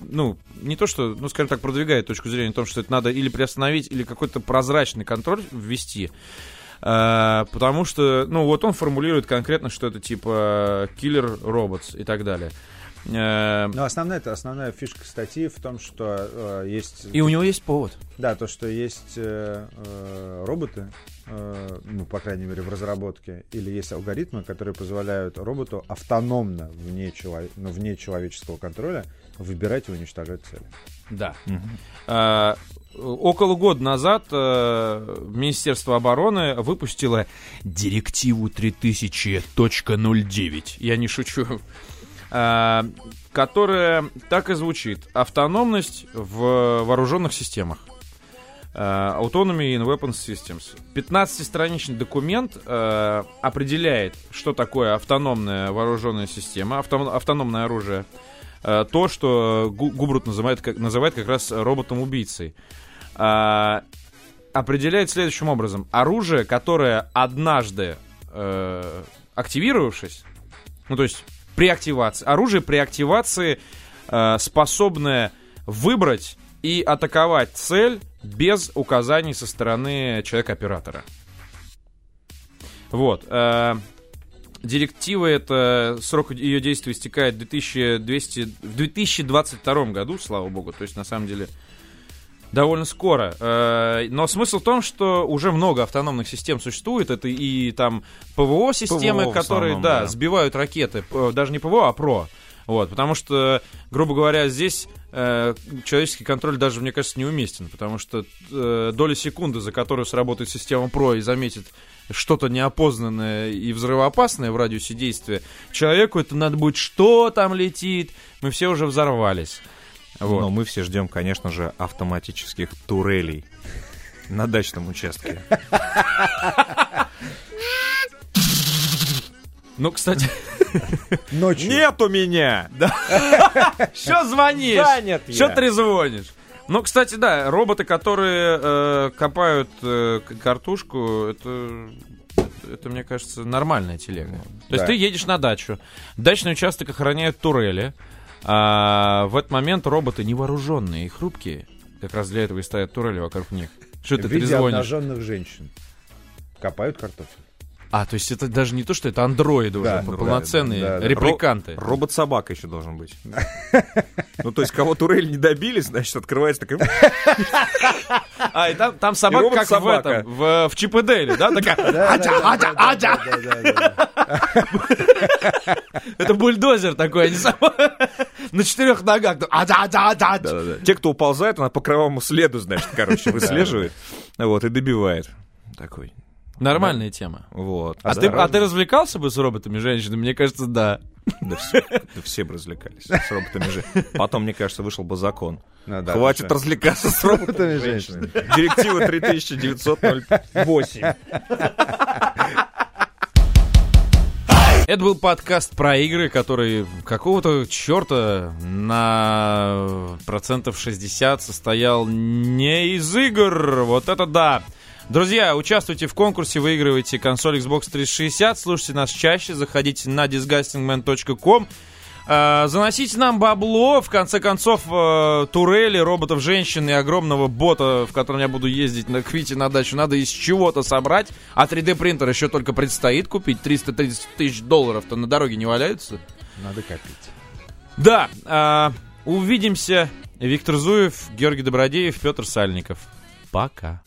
ну, не то что, ну, скажем так, продвигает точку зрения о том, что это надо или приостановить, или какой-то прозрачный контроль ввести. Э, потому что, ну, вот он формулирует конкретно, что это типа киллер роботс и так далее. Э, Ну, основная, это основная фишка статьи в том, что э, есть... и у него есть повод. Да, то, что есть э, э, роботы, э, ну, по крайней мере, в разработке, или есть алгоритмы, которые позволяют роботу автономно, вне, чело- ну, вне человеческого контроля, выбирать и уничтожать цели. Да. А, около года назад э, Министерство обороны выпустило директиву 3000.09. Я не шучу. Э, которая так и звучит. Автономность в вооруженных системах. Э, Autonomy in Weapons Systems. 15-страничный документ э, определяет, что такое автономная вооруженная система, авто, автономное оружие. Э, то, что Гу- Губрут называет, как, называет как раз роботом-убийцей. Э, определяет следующим образом. Оружие, которое однажды э, активировавшись, ну то есть при активации, оружие при активации э, способное выбрать и атаковать цель без указаний со стороны человека-оператора. Вот. Э, Директива это срок ее действия истекает в 2200, в 2022 году, слава богу. То есть, на самом деле, довольно скоро. Э, Но смысл в том, что уже много автономных систем существует. Это и там ПВО-системы, ПВО которые, основном, да, да. сбивают ракеты. П- Даже не ПВО, а ПРО. Вот, потому что, грубо говоря, здесь э, человеческий контроль даже, мне кажется, неуместен, потому что э, доля секунды, за которую сработает система ПРО и заметит что-то неопознанное и взрывоопасное в радиусе действия, человеку это надо будет, что там летит, мы все уже взорвались. Вот. Но мы все ждем, конечно же, автоматических турелей на дачном участке. Ну, кстати, Ночью. Нет у меня! что звонишь? Занят я. Что трезвонишь? Ну, кстати, да, роботы, которые э, копают э, картошку, это, это, мне кажется, нормальная телега. То есть ты едешь на дачу, дачный участок охраняют турели, а в этот момент роботы невооруженные и хрупкие, как раз для этого и стоят турели вокруг них. Что ты в виде обнаженных женщин. Копают картофель. А, то есть это даже не то, что это андроиды Да, уже, да, полноценные да, да. репликанты. Робот-собака еще должен быть. Ну, то есть, кого турель не добились, значит, открывается такой... А, и там, там собака, как в собака. этом, в, в Чип и Дейли, да? Такая, Адя, адя, адя. это бульдозер такой, а не сама. На четырех ногах. там, адя, адя, адя. Те, кто уползает, она по кровавому следу, значит, короче, выслеживает. Вот, и добивает. Такой. Нормальная тема. Вот. А, ты, а ты развлекался бы с роботами, женщинами? Мне кажется, да. Да все, да все бы развлекались с роботами же. Потом, мне кажется, вышел бы закон. Ну да, Хватит потому развлекаться с роботами Роботами женщинами. Директива 3908. Это был подкаст про игры, который какого-то черта на процентов 60 состоял не из игр. Вот это да. Друзья, участвуйте в конкурсе, выигрывайте консоль Xbox 360, слушайте нас чаще, заходите на disgustingman.com. Э, Заносите нам бабло, в конце концов, э, турели, роботов, женщин и огромного бота, в котором я буду ездить на Квите на дачу, надо из чего-то собрать, а 3D принтер еще только предстоит купить, 330 тысяч долларов-то на дороге не валяются. Надо копить. Да, э, увидимся. Виктор Зуев, Георгий Добродеев, Петр Сальников. Пока.